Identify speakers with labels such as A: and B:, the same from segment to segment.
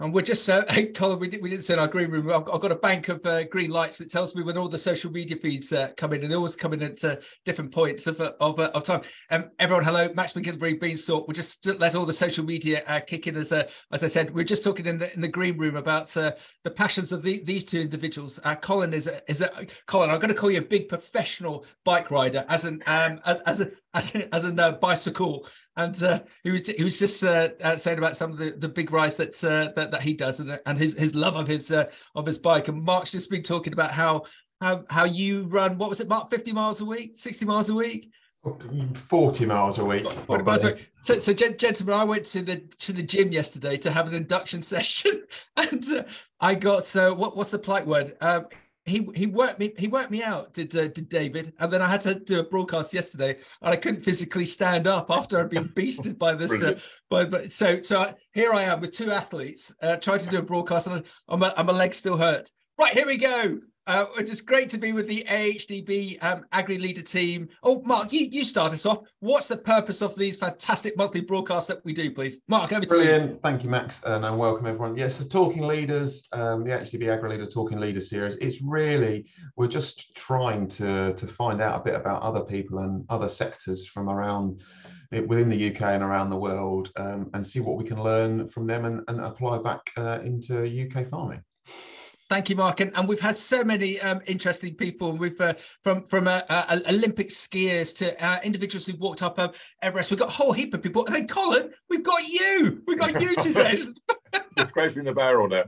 A: And we're just, uh, hey, Colin, we, did, we didn't say in our green room, I've, I've got a bank of uh, green lights that tells me when all the social media feeds uh, come in and they always come in at uh, different points of, uh, of, uh, of time. Um, everyone, hello, Max McGilvery, Beanstalk. We'll just let all the social media uh, kick in as, as I said, we're just talking in the, in the green room about the passions of the, these two individuals. Colin is a, is a, Colin, I'm going to call you a big professional bike rider as an, um, as a, as, a, as a bicycle and uh, he was he was just uh, uh, saying about some of the, the big rides that uh, that that he does and, and his his love of his uh, of his bike. And Mark's just been talking about how how how you run. What was it, Mark? Fifty miles a week, sixty miles a week.
B: 40 miles a week. 40 miles a week.
A: So, so gentlemen, I went to the to the gym yesterday to have an induction session, and uh, I got so what what's the polite word? Um, he he worked me he worked me out did uh, did David. And then I had to do a broadcast yesterday and I couldn't physically stand up after I'd been beasted by this uh, by, but so so I, here I am with two athletes uh, trying to do a broadcast and I'm a, I'm a leg still hurt. Right here we go uh, it's great to be with the AHDB um, Agri Leader team. Oh, Mark, you, you start us off. What's the purpose of these fantastic monthly broadcasts that we do, please? Mark, over
B: Brilliant.
A: to you.
B: Thank you, Max, and uh, welcome everyone. Yes, so Talking Leaders, um, the AHDB Agri Leader Talking Leaders series, it's really, we're just trying to, to find out a bit about other people and other sectors from around within the UK and around the world um, and see what we can learn from them and, and apply back uh, into UK farming.
A: Thank you, Mark. And, and we've had so many um, interesting people. We've uh, from from uh, uh, Olympic skiers to uh, individuals who've walked up um, Everest. We've got a whole heap of people. And then Colin, we've got you. We've got you today.
C: scraping the barrel now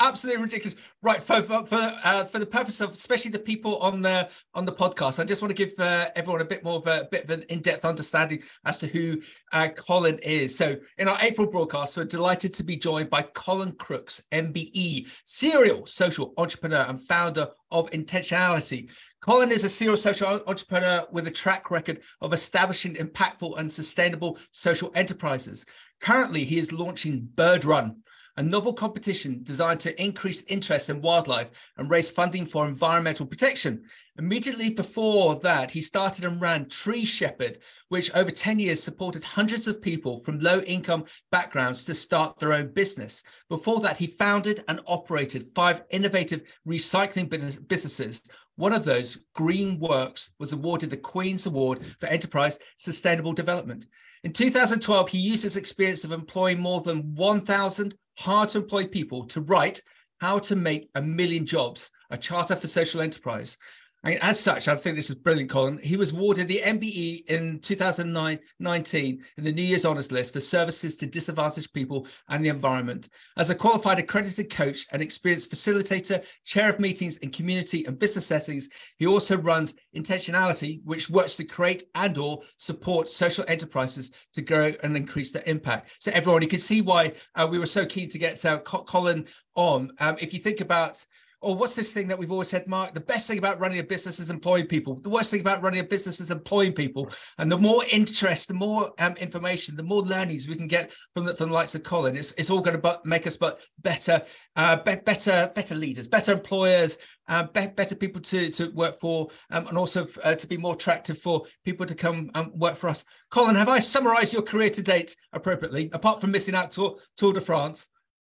A: absolutely ridiculous. Right for for for, uh, for, the purpose of especially the people on the on the podcast, I just want to give uh, everyone a bit more of a, bit of an in-depth understanding as to who uh, Colin is. So in our April broadcast, we're delighted to be joined by Colin Crooks, MBE, serial social entrepreneur and founder of Intentionality. Colin is a serial social entrepreneur with a track record of establishing impactful and sustainable social enterprises. Currently, he is launching Bird Run, a novel competition designed to increase interest in wildlife and raise funding for environmental protection. Immediately before that, he started and ran Tree Shepherd, which over 10 years supported hundreds of people from low income backgrounds to start their own business. Before that, he founded and operated five innovative recycling businesses. One of those, Green Works, was awarded the Queen's Award for Enterprise Sustainable Development. In 2012, he used his experience of employing more than 1,000 hard to employ people to write How to Make a Million Jobs, a charter for social enterprise. And as such, I think this is brilliant, Colin. He was awarded the MBE in 2019 in the New Year's Honours List for services to disadvantaged people and the environment. As a qualified accredited coach and experienced facilitator, chair of meetings in community and business settings, he also runs Intentionality, which works to create and or support social enterprises to grow and increase their impact. So everyone, you can see why uh, we were so keen to get uh, Colin on. Um, if you think about or what's this thing that we've always said, Mark? The best thing about running a business is employing people. The worst thing about running a business is employing people. And the more interest, the more um, information, the more learnings we can get from the, from the likes of Colin, it's, it's all going to make us but better, uh, be, better, better leaders, better employers, uh, be, better people to to work for, um, and also uh, to be more attractive for people to come and work for us. Colin, have I summarised your career to date appropriately? Apart from missing out Tour, Tour de France.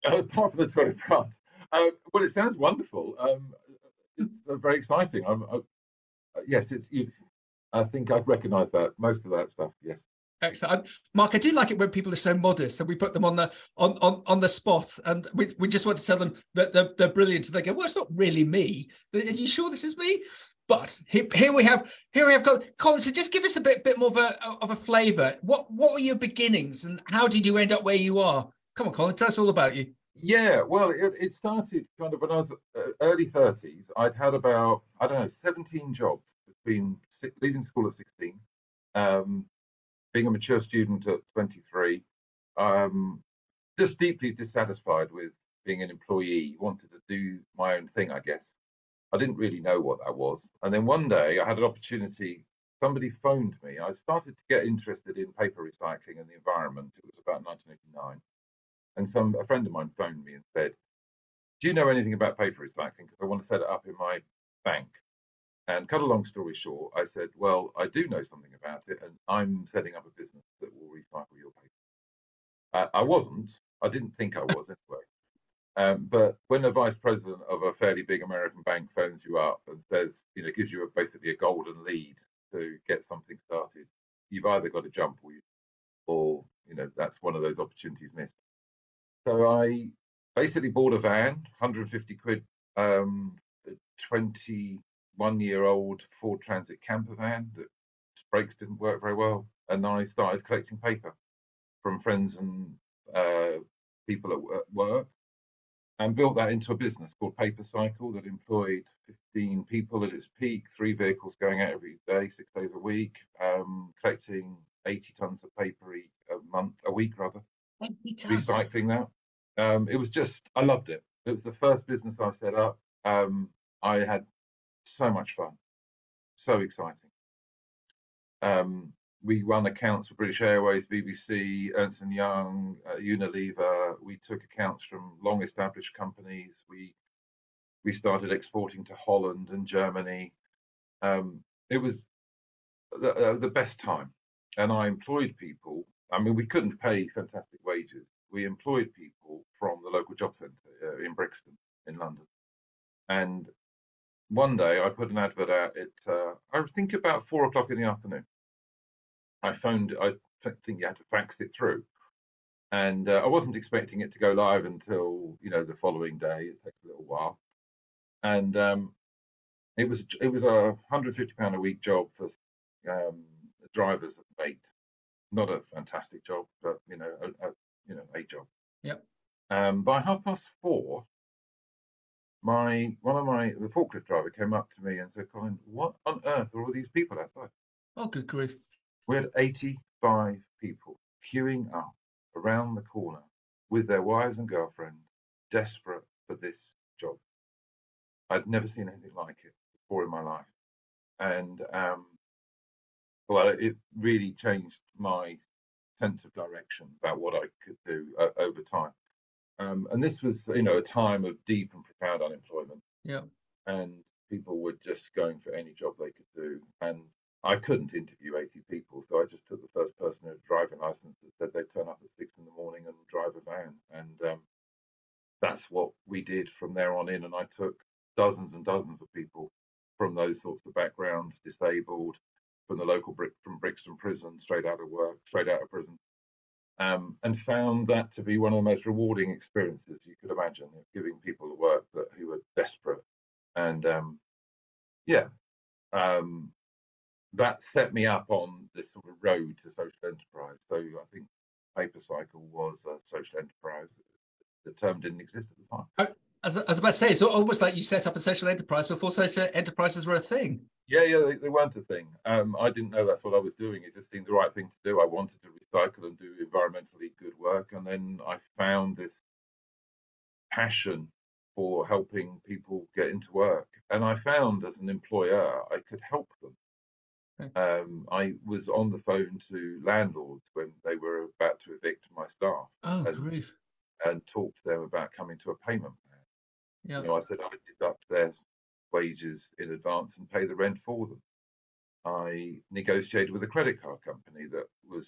C: Uh, apart from the Tour de France. Uh, well, it sounds wonderful. Um, it's uh, very exciting. I'm, uh, yes, it's. you I think I'd recognise that most of that stuff. Yes.
A: Excellent, Mark. I do like it when people are so modest and we put them on the on on, on the spot, and we, we just want to tell them that they're, they're brilliant. And they go, "Well, it's not really me." Are you sure this is me? But here, here we have here we have got Colin. So just give us a bit bit more of a of a flavour. What what were your beginnings, and how did you end up where you are? Come on, Colin, tell us all about you.
C: Yeah, well, it, it started kind of when I was uh, early 30s. I'd had about, I don't know, 17 jobs between leaving school at 16, um, being a mature student at 23, um, just deeply dissatisfied with being an employee, wanted to do my own thing, I guess. I didn't really know what that was. And then one day I had an opportunity, somebody phoned me. I started to get interested in paper recycling and the environment. It was about 1989 and some a friend of mine phoned me and said, "Do you know anything about paper recycling? Because I want to set it up in my bank." And cut a long story short, I said, "Well, I do know something about it, and I'm setting up a business that will recycle your paper." Uh, I wasn't. I didn't think I was anyway. Um, but when the vice president of a fairly big American bank phones you up and says, you know, gives you a, basically a golden lead to get something started, you've either got to jump or you, or you know, that's one of those opportunities missed. So I basically bought a van, 150 quid, um, 21 year old Ford Transit camper van that brakes didn't work very well, and I started collecting paper from friends and uh, people at work and built that into a business called Paper Cycle that employed 15 people at its peak, three vehicles going out every day, six days a week, um, collecting 80 tons of paper a month, a week rather, recycling that. Um, it was just, I loved it. It was the first business I set up. Um, I had so much fun, so exciting. Um, we run accounts for British Airways, BBC, Ernst and Young, uh, Unilever. We took accounts from long-established companies. We we started exporting to Holland and Germany. Um, it was the, uh, the best time, and I employed people. I mean, we couldn't pay fantastic wages. We employed people from the local job centre uh, in Brixton, in London, and one day I put an advert out at uh, I think about four o'clock in the afternoon I phoned, I think you had to fax it through. And uh, I wasn't expecting it to go live until, you know, the following day. It takes a little while. And um, it was it was a 150 pound a week job for um, drivers at eight. Not a fantastic job, but you know, a, a you know, a job.
A: Yep.
C: Um, by half past four, my one of my the forklift driver came up to me and said, "Colin, what on earth are all these people outside?"
A: Oh, good grief!
C: We had 85 people queuing up around the corner with their wives and girlfriends, desperate for this job. I'd never seen anything like it before in my life. And um, well, it really changed my sense of direction about what I could do uh, over time. Um, and this was, you know, a time of deep and profound unemployment.
A: Yeah.
C: And people were just going for any job they could do. And I couldn't interview 80 people, so I just took the first person who had a driving license that said they'd turn up at six in the morning and drive a van. And um, that's what we did from there on in. And I took dozens and dozens of people from those sorts of backgrounds, disabled, from the local Brick from Brixton prison, straight out of work, straight out of prison, um, and found that to be one of the most rewarding experiences you could imagine, giving people the work that who were desperate. And um, yeah, um, that set me up on this sort of road to social enterprise. So I think Paper Cycle was a social enterprise. The term didn't exist at the time.
A: As I was about to say, it's almost like you set up a social enterprise before social enterprises were a thing.
C: Yeah, yeah, they, they weren't a thing. Um, I didn't know that's what I was doing. It just seemed the right thing to do. I wanted to recycle and do environmentally good work, and then I found this passion for helping people get into work. And I found as an employer, I could help them. Um, I was on the phone to landlords when they were about to evict my staff.
A: Oh, grief.
C: And talk to them about coming to a payment plan.
A: Yeah.
C: You know, I said I'd deduct their wages in advance and pay the rent for them. I negotiated with a credit card company that was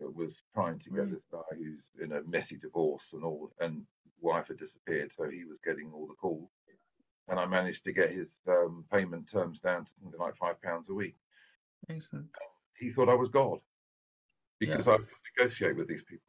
C: that was trying to get this guy who's in a messy divorce and all, and wife had disappeared, so he was getting all the calls. And I managed to get his um, payment terms down to something like five pounds a week.
A: Excellent.
C: He thought I was God because yeah. I could negotiate with these people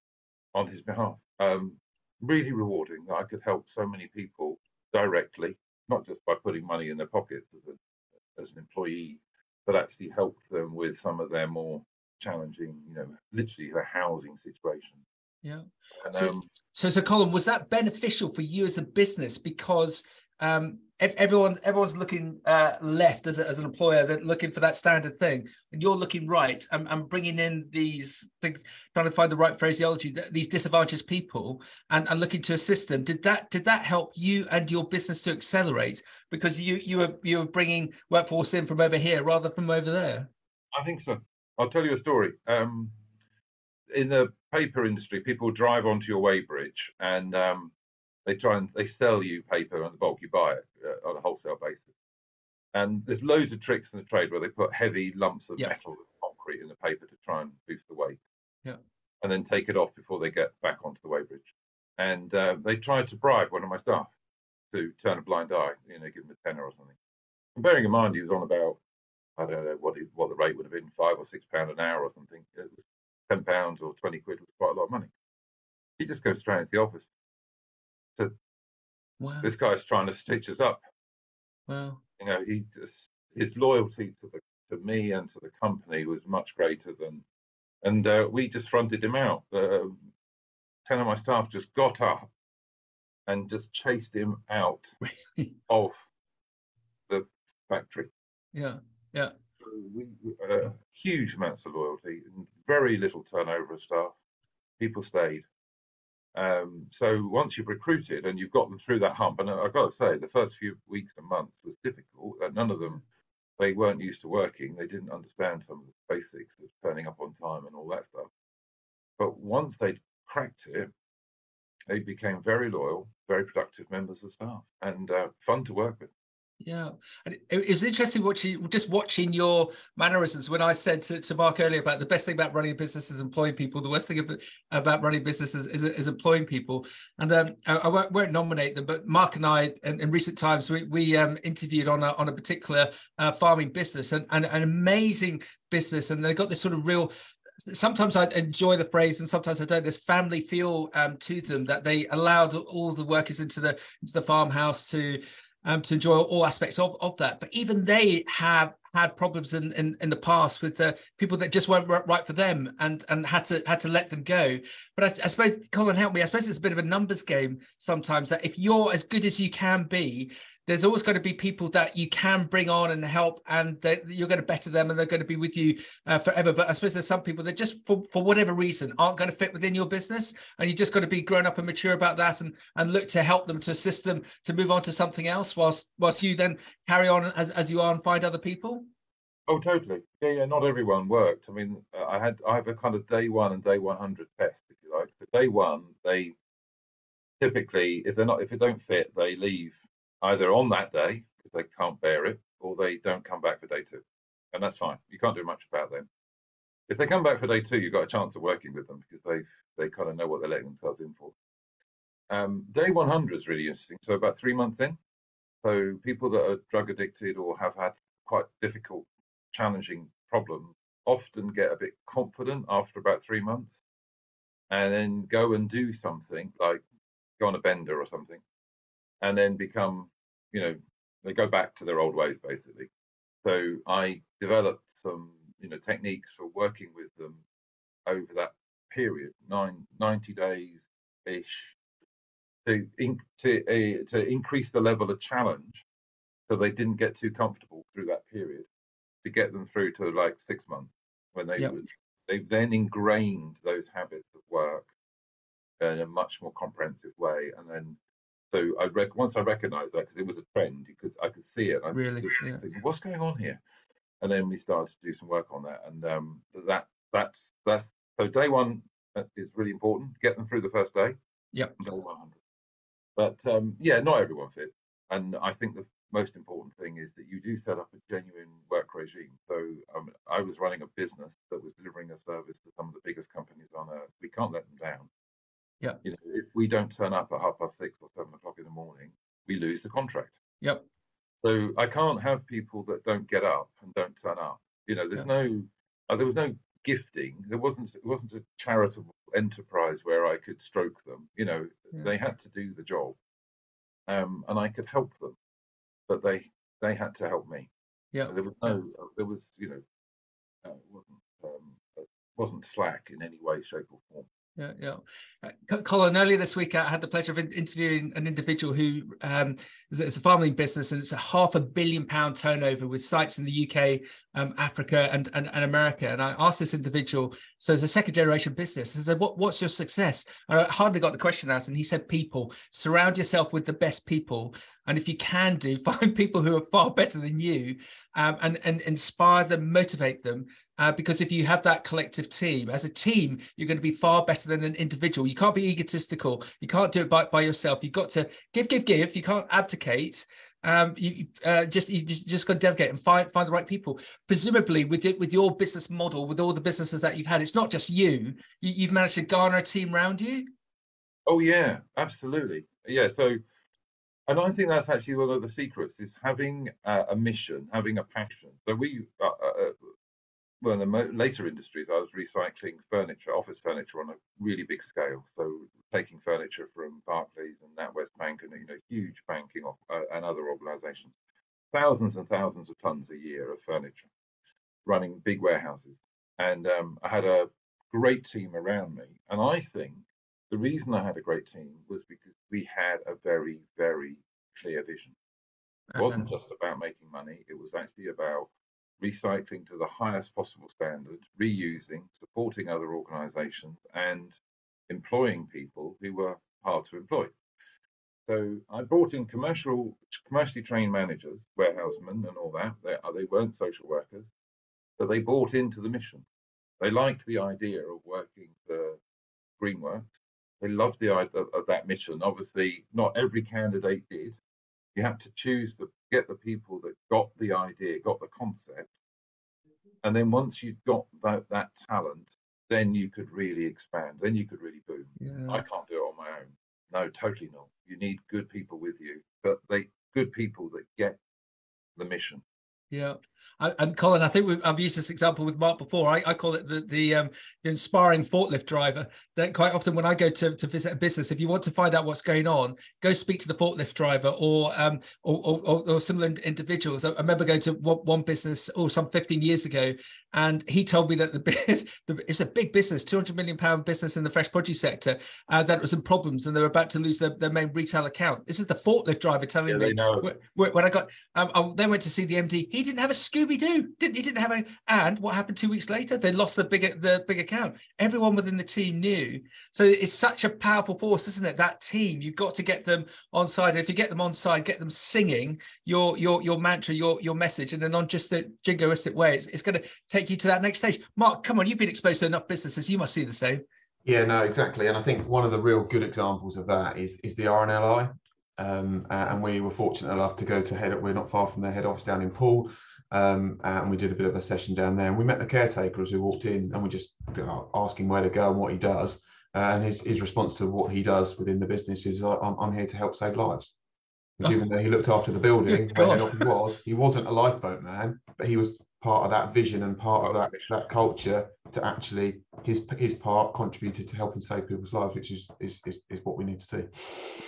C: on his behalf. Um, really rewarding that I could help so many people directly, not just by putting money in their pockets as, a, as an employee, but actually help them with some of their more challenging, you know, literally their housing situation.
A: Yeah. And, so, um, so, so, Colin, was that beneficial for you as a business because um, everyone everyone's looking uh, left as, a, as an employer they're looking for that standard thing and you're looking right and, and bringing in these things trying to find the right phraseology these disadvantaged people and, and looking to assist them. Did that did that help you and your business to accelerate? Because you you were you were bringing workforce in from over here rather from over there.
C: I think so. I'll tell you a story. Um, in the paper industry people drive onto your weighbridge and um, they try and they sell you paper on the bulk you buy it uh, on a wholesale basis. And there's loads of tricks in the trade where they put heavy lumps of metal and concrete in the paper to try and boost the weight.
A: Yeah.
C: And then take it off before they get back onto the weighbridge. and uh, they tried to bribe one of my staff to turn a blind eye, you know, give him a tenner or something. And bearing in mind he was on about, I don't know what he, what the rate would have been, five or six pound an hour or something. It was ten pounds or twenty quid was quite a lot of money. He just goes straight into the office. So wow. this guy's trying to stitch us up.
A: Wow.
C: You know, he just his loyalty to the to me and to the company was much greater than, and uh, we just fronted him out. Uh, ten of my staff just got up and just chased him out of the factory.
A: Yeah, yeah.
C: So we, uh, huge amounts of loyalty and very little turnover of staff. People stayed. Um, so once you've recruited and you've got them through that hump, and I've got to say, the first few weeks and months was difficult. none of them, they weren't used to working. They didn't understand some of the basics of turning up on time and all that stuff. But once they'd cracked it, they became very loyal, very productive members of staff, and uh, fun to work with.
A: Yeah, and it, was interesting watching just watching your mannerisms. When I said to, to Mark earlier about the best thing about running a business is employing people, the worst thing about, running businesses is, is, employing people. And um, I, I won't, won't, nominate them, but Mark and I, in, in recent times, we, we um, interviewed on a, on a particular uh, farming business and, and an amazing business, and they got this sort of real sometimes I enjoy the phrase and sometimes I don't. There's family feel um, to them that they allowed all the workers into the into the farmhouse to um, to enjoy all aspects of, of that. But even they have had problems in, in, in the past with uh, people that just weren't right for them and and had to had to let them go. But I, I suppose Colin, help me. I suppose it's a bit of a numbers game sometimes. That if you're as good as you can be, there's always going to be people that you can bring on and help and you're going to better them and they're going to be with you uh, forever. But i suppose there's some people that just for, for whatever reason aren't going to fit within your business and you just got to be grown up and mature about that and and look to help them to assist them to move on to something else whilst whilst you then carry on as, as you are and find other people?
C: Oh totally. Yeah yeah not everyone worked. I mean i had i have a kind of day one and day 100 test if you like. For day one they typically if they're not if it don't fit they leave either on that day because they can't bear it, or they don't come back for day two, and that's fine. You can't do much about them. If they come back for day two, you've got a chance of working with them because they they kind of know what they're letting themselves in for. Um, day 100 is really interesting. So about three months in, so people that are drug addicted or have had quite difficult, challenging problems often get a bit confident after about three months, and then go and do something like go on a bender or something, and then become, you know, they go back to their old ways basically. So I developed some, you know, techniques for working with them over that period, nine, 90 days ish, to in, to uh, to increase the level of challenge, so they didn't get too comfortable through that period, to get them through to like six months when they yep. would they then ingrained those habits of work in a much more comprehensive way, and then so I rec- once I recognised that because it was a trend, because I could see it. I
A: really, yeah.
C: thinking, what's going on here? And then we started to do some work on that, and um, that that's that's so day one uh, is really important. Get them through the first day.
A: Yep.
C: Day 100. But um, yeah, not everyone fits, and I think the most important thing is that you do set up a genuine work regime. So um, I was running a business that was delivering a service to some of the biggest companies on earth. We can't let them down.
A: Yeah.
C: You know, if we don't turn up at half past six or seven o'clock in the morning, we lose the contract.
A: Yep.
C: So I can't have people that don't get up and don't turn up. You know, there's yeah. no, uh, there was no gifting. There wasn't, it wasn't a charitable enterprise where I could stroke them. You know, yeah. they had to do the job, um, and I could help them, but they they had to help me.
A: Yeah.
C: There was no, there was, you know, uh, wasn't um, wasn't slack in any way, shape, or form
A: yeah, yeah. Uh, Colin, earlier this week, I had the pleasure of interviewing an individual who um, it's a farming business and it's a half a billion pound turnover with sites in the UK, um, Africa, and, and, and America. And I asked this individual, so it's a second generation business, I said, what, What's your success? And I hardly got the question out. And he said, People, surround yourself with the best people. And if you can do, find people who are far better than you um, and, and inspire them, motivate them uh, because if you have that collective team, as a team, you're going to be far better than an individual. You can't be egotistical. You can't do it by, by yourself. You've got to give, give, give. You can't abdicate. Um, you uh, just you just, just got to delegate and find find the right people. Presumably, with it, with your business model, with all the businesses that you've had, it's not just you. you you've managed to garner a team around you.
C: Oh yeah, absolutely. Yeah. So, and I think that's actually one of the secrets is having uh, a mission, having a passion. So we, uh, uh, well, in the later industries, I was recycling furniture, office furniture on a really big scale. So taking furniture from Barclays and NatWest Bank and you know huge banking uh, and other organisations, thousands and thousands of tons a year of furniture, running big warehouses. And um, I had a great team around me, and I think the reason I had a great team was because we had a very, very clear vision. It wasn't just about making money, it was actually about recycling to the highest possible standard, reusing, supporting other organizations, and employing people who were hard to employ. So I brought in commercial, commercially trained managers, warehousemen, and all that. They, they weren't social workers, but they bought into the mission. They liked the idea of working for Greenworks. They loved the idea of, of that mission. Obviously, not every candidate did. You had to choose the get the people that got the idea, got the concept, and then once you've got that that talent, then you could really expand. Then you could really boom. Yeah. I can't do it on my own. No, totally not. You need good people with you, but they good people that get the mission.
A: Yeah and Colin, I think I've used this example with Mark before. I, I call it the the, um, the, inspiring forklift driver. That quite often when I go to, to visit a business, if you want to find out what's going on, go speak to the forklift driver or um, or, or, or, similar individuals. I, remember going to one, business, oh, some 15 years ago, and he told me that the, the it's a big business, 200 million pound business in the fresh produce sector, uh, that it was in problems and they were about to lose their, their main retail account. This is the forklift driver telling yeah, me when, when I got. Um, I then went to see the MD. He didn't have a Scooby Doo. Didn't he? Didn't have a. And what happened two weeks later? They lost the big the big account. Everyone within the team knew. So it's such a powerful force, isn't it? That team. You've got to get them on side. If you get them on side, get them singing your your your mantra, your your message, and then on just the jingoistic way, it's, it's going to take you to that next stage. Mark, come on, you've been exposed to enough businesses. You must see the same.
B: Yeah, no, exactly. And I think one of the real good examples of that is is the RNLI. Um, and we were fortunate enough to go to head. Up we're not far from their head office down in Poole, um, and we did a bit of a session down there. And we met the caretaker as we walked in, and we just asking where to go and what he does. Uh, and his, his response to what he does within the business is, I'm, I'm here to help save lives. Which, even though he looked after the building, where he was, he wasn't a lifeboat man, but he was part of that vision and part of that that culture to actually his his part contributed to helping save people's lives, which is is is, is what we need to see.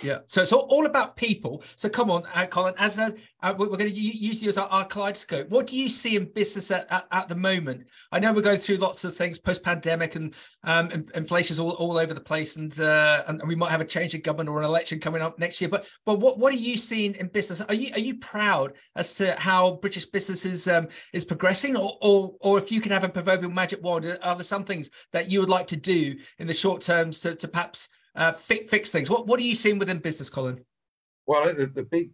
A: Yeah. So it's all about people. So come on, uh, Colin. As a, uh, we're going to use you as our, our, kaleidoscope. What do you see in business at, at, at, the moment? I know we're going through lots of things post pandemic and um, inflation's all, all over the place, and, uh, and we might have a change of government or an election coming up next year. But but what what are you seeing in business? Are you are you proud as to how British business is um, is progressing, or or or if you can have a proverbial magic wand? are there some things that you would like to do in the short term to, to perhaps uh, fi- fix things? What What are you seeing within business, Colin?
C: Well, the, the big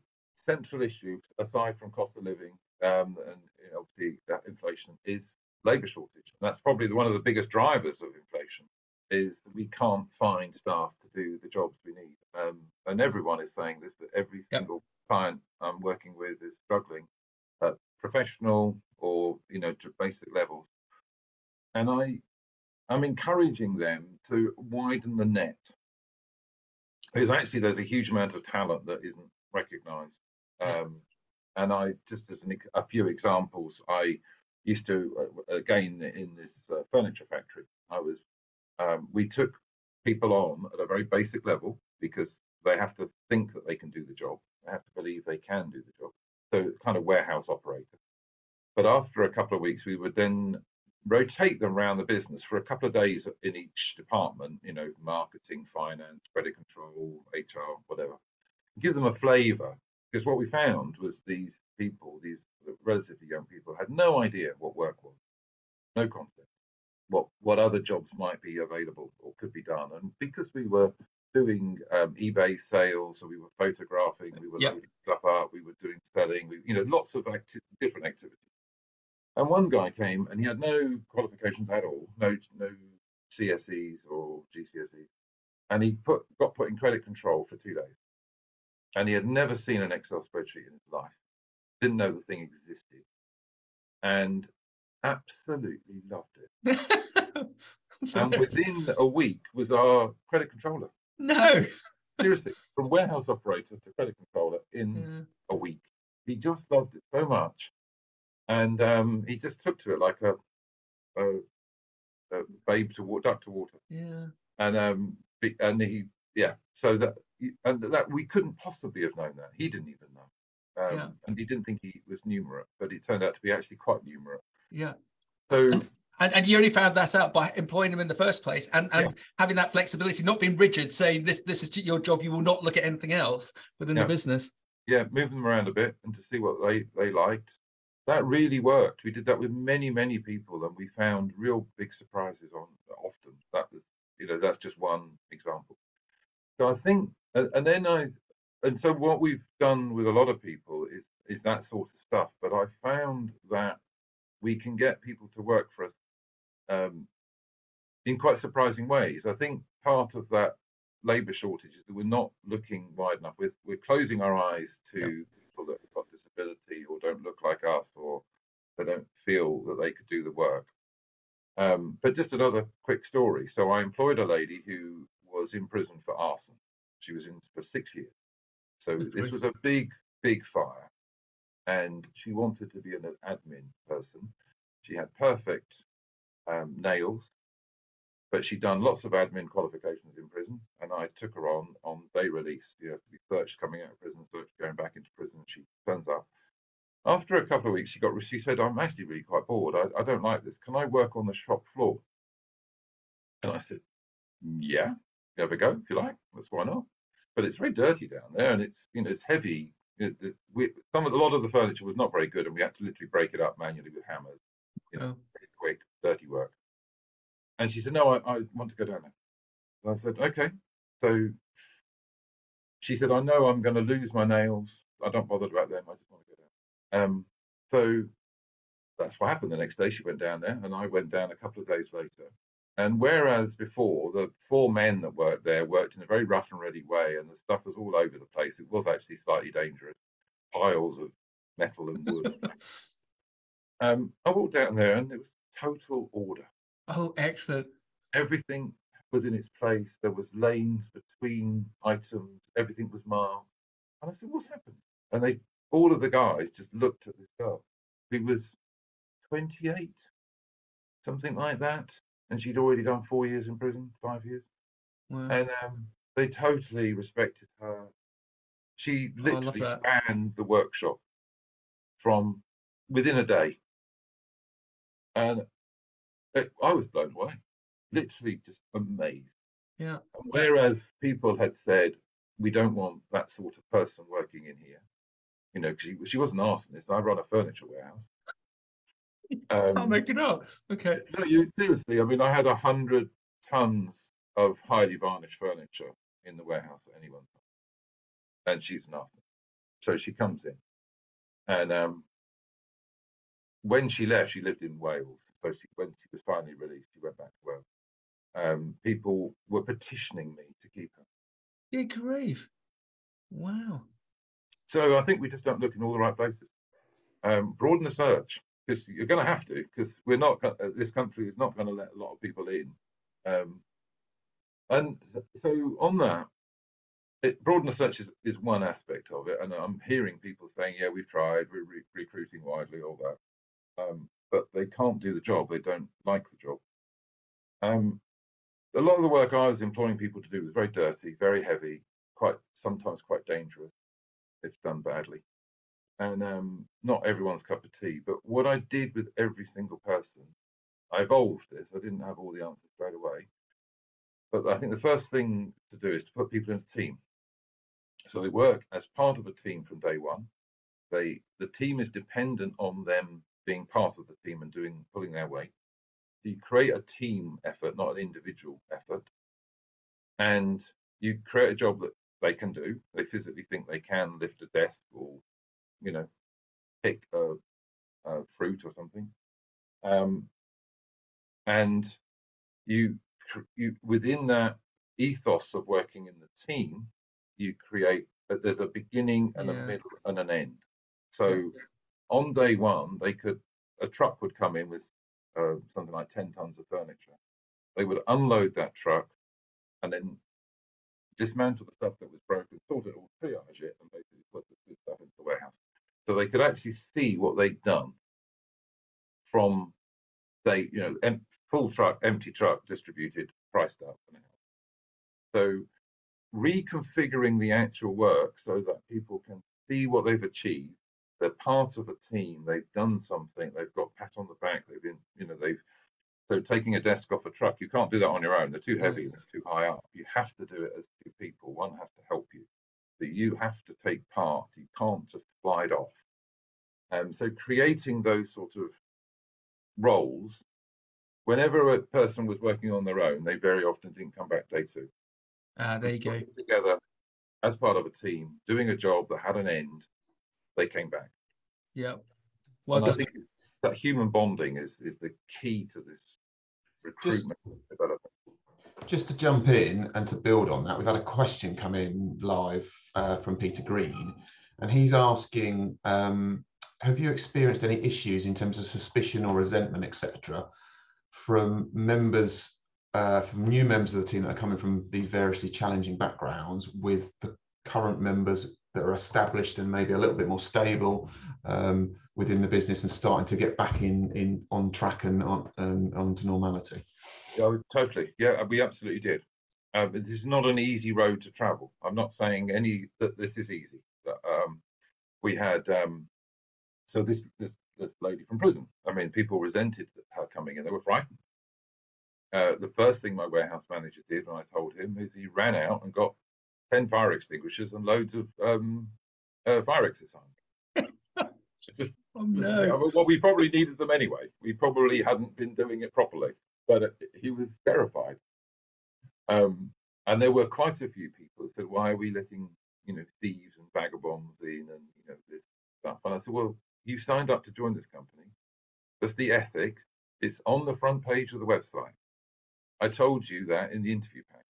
C: central issue, aside from cost of living um, and you know, obviously inflation, is labour shortage. And that's probably one of the biggest drivers of inflation. Is that we can't find staff to do the jobs we need, um, and everyone is saying this. That every yep. single client I'm working with is struggling at professional or you know to basic levels and I, I'm encouraging them to widen the net. Because actually, there's a huge amount of talent that isn't recognised. Um, and I just as an, a few examples, I used to uh, again in this uh, furniture factory. I was, um, we took people on at a very basic level because they have to think that they can do the job. They have to believe they can do the job. So kind of warehouse operator. But after a couple of weeks, we would then rotate them around the business for a couple of days in each department, you know, marketing, finance, credit control, HR, whatever. Give them a flavor. Because what we found was these people, these relatively young people, had no idea what work was, no concept, what what other jobs might be available or could be done. And because we were doing um, eBay sales, so we were photographing, we were yep. stuff up, we were doing selling, we, you know, lots of acti- different activities and one guy came and he had no qualifications at all, no no CSEs or GCSEs, and he put got put in credit control for two days, and he had never seen an Excel spreadsheet in his life, didn't know the thing existed, and absolutely loved it. and within a week was our credit controller.
A: No.
C: Seriously, from warehouse operator to credit controller in
A: Yeah.
C: a week. He just loved it so much, and um, he just took to it like a, a, a babe to water, duck to water.
A: Yeah.
C: And um, be- and he, yeah. So that and that we couldn't possibly have known that. He didn't even know, um,
A: Yeah.
C: and he didn't think he was numerate, but it turned out to be actually quite numerate.
A: Yeah.
C: So
A: And, and you only found that out by employing him in the first place and, and having that flexibility, not being rigid, saying this this is your job, you will not look at anything else within
C: Yeah.
A: the business.
C: yeah, move them around a bit and to see what they they liked. That really worked. We did that with many many people, and we found real big surprises on often. That was you know that's just one example. So I think, and, then I, and so what we've done with a lot of people is is that sort of stuff. But I found that we can get people to work for us um, in quite surprising ways. I think part of that labour shortage is that we're not looking wide enough. We're, we're closing our eyes to people that have got disability or don't look like us or they don't feel that they could do the work. Um, but just another quick story. So I employed a lady who was in prison for arson. She was in for six years. So
A: Good
C: this
A: grief.
C: was a big, big fire. And she wanted to be an admin person. She had perfect um, nails, but she'd done lots of admin qualifications in prison. And I took her on on day release. You have to be searched coming out of prison, searched going back into prison. She turns up. After a couple of weeks, she got. She said, "I'm actually really quite bored. I, I don't like this. Can I work on the shop floor?" And I said, "Yeah, have a go if you like. That's why not." But it's very dirty down there, and it's you know it's heavy. It, it, we, some of the, a lot of the furniture was not very good, and we had to literally break it up manually with hammers. You know,
A: Oh.
C: quick, dirty work. And she said, "No, I, I want to go down there." And I said, "Okay." So she said, "I know I'm going to lose my nails. I don't bother about them. I just want to go down." Um, so that's what happened. The next day, she went down there, and I went down a couple of days later. And whereas before the four men that worked there worked in a very rough and ready way, and the stuff was all over the place, it was actually slightly dangerous. Piles of metal and wood. um, I walked down there, and it was total order.
A: Oh, excellent.
C: Everything was in its place. There was lanes between items. Everything was marked. And I said, "What's happened?" And they, all of the guys, just looked at this girl, who was 28, something like that, and she'd already done four years in prison, five years,
A: Wow.
C: and um, they totally respected her. She
A: Oh,
C: literally
A: that.
C: ran the workshop from within a day, and it, I was blown away, literally just amazed.
A: Yeah.
C: Whereas people had said, we don't want that sort of person working in here, you know, she, she was an arsonist. I run a furniture warehouse.
A: I'll
C: Um,
A: make it up. Okay.
C: no, you seriously. I mean, I had a hundred tons of highly varnished furniture in the warehouse at any one time, and she's an arsonist. So she comes in, and um, when she left, she lived in Wales. So she, when she was finally released, she went back to Wales. Um, people were petitioning me to keep her.
A: Good grief. Wow.
C: So I think we just don't look in all the right places. Um, broaden the search because you're going to have to because we're not. uh, This country is not going to let a lot of people in. Um, and so on that, it, broaden the search is, is one aspect of it. And I'm hearing people saying, "Yeah, we've tried. We're re- recruiting widely, all that." Um, but they can't do the job. They don't like the job. Um, a lot of the work I was employing people to do was very dirty, very heavy, quite sometimes quite dangerous if done badly. And um, not everyone's cup of tea. But what I did with every single person, I evolved this. I didn't have all the answers straight away. But I think the first thing to do is to put people in a team. So they work as part of a team from day one. They the team is dependent on them being part of the team and doing pulling their weight. You create a team effort, not an individual effort. And you create a job that they can do. They physically think they can lift a desk or, you know, pick a, a fruit or something. Um, and you, you within that ethos of working in the team, you create. that There's a beginning and
A: Yeah.
C: a middle and an end. So on day one, they could a truck would come in with uh, something like 10 tons of furniture. They would unload that truck and then dismantle the stuff that was broken, sort it all, triage it, and basically put the good stuff into the warehouse. So they could actually see what they'd done from, they, you know, em- full truck, empty truck, distributed, priced up. So reconfiguring the actual work so that people can see what they've achieved. They're part of a team. They've done something. They've got pat on the back. They've been, you know, they've so taking a desk off a truck, you can't do that on your own. They're too heavy and it's too high up. You have to do it as two people. One has to help you. That you have to take part. You can't just slide off. Um, so creating those sort of roles, whenever a person was working on their own, they very often didn't come back day two.
A: Ah, there you go.
C: Together as part of a team, doing a job that had an end, they came back.
A: Yeah. Well,
C: and I think that human bonding is is the key to this recruitment
B: just,
C: development.
B: Just to jump in and to build on that, we've had a question come in live uh, from Peter Green, and he's asking, um, have you experienced any issues in terms of suspicion or resentment, etc., from members, uh, from new members of the team that are coming from these variously challenging backgrounds with the current members that are established and maybe a little bit more stable um, within the business and starting to get back in in on track and on and onto normality.
C: Yeah, totally. Yeah, we absolutely did. Um, this is not an easy road to travel. I'm not saying any that this is easy. Um, we had um, so this, this this lady from prison. I mean, people resented her coming in. They were frightened. Uh, the first thing my warehouse manager did when I told him is he ran out and got 10 fire extinguishers and loads of um, uh, fire on.
A: Just, oh, no.
C: well, we probably needed them anyway. We probably hadn't been doing it properly, but uh, he was terrified. Um, and there were quite a few people who said, "Why are we letting you know thieves and vagabonds in and you know this stuff?" And I said, "Well, you signed up to join this company. That's the ethic. It's on the front page of the website. I told you that in the interview pack.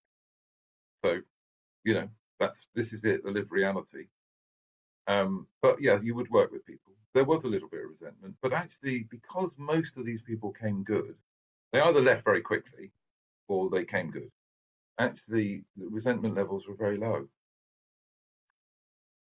C: So you know, that's this is it, the live reality. Um, but yeah, you would work with people. There was a little bit of resentment, but actually, because most of these people came good, they either left very quickly or they came good. Actually, the resentment levels were very low.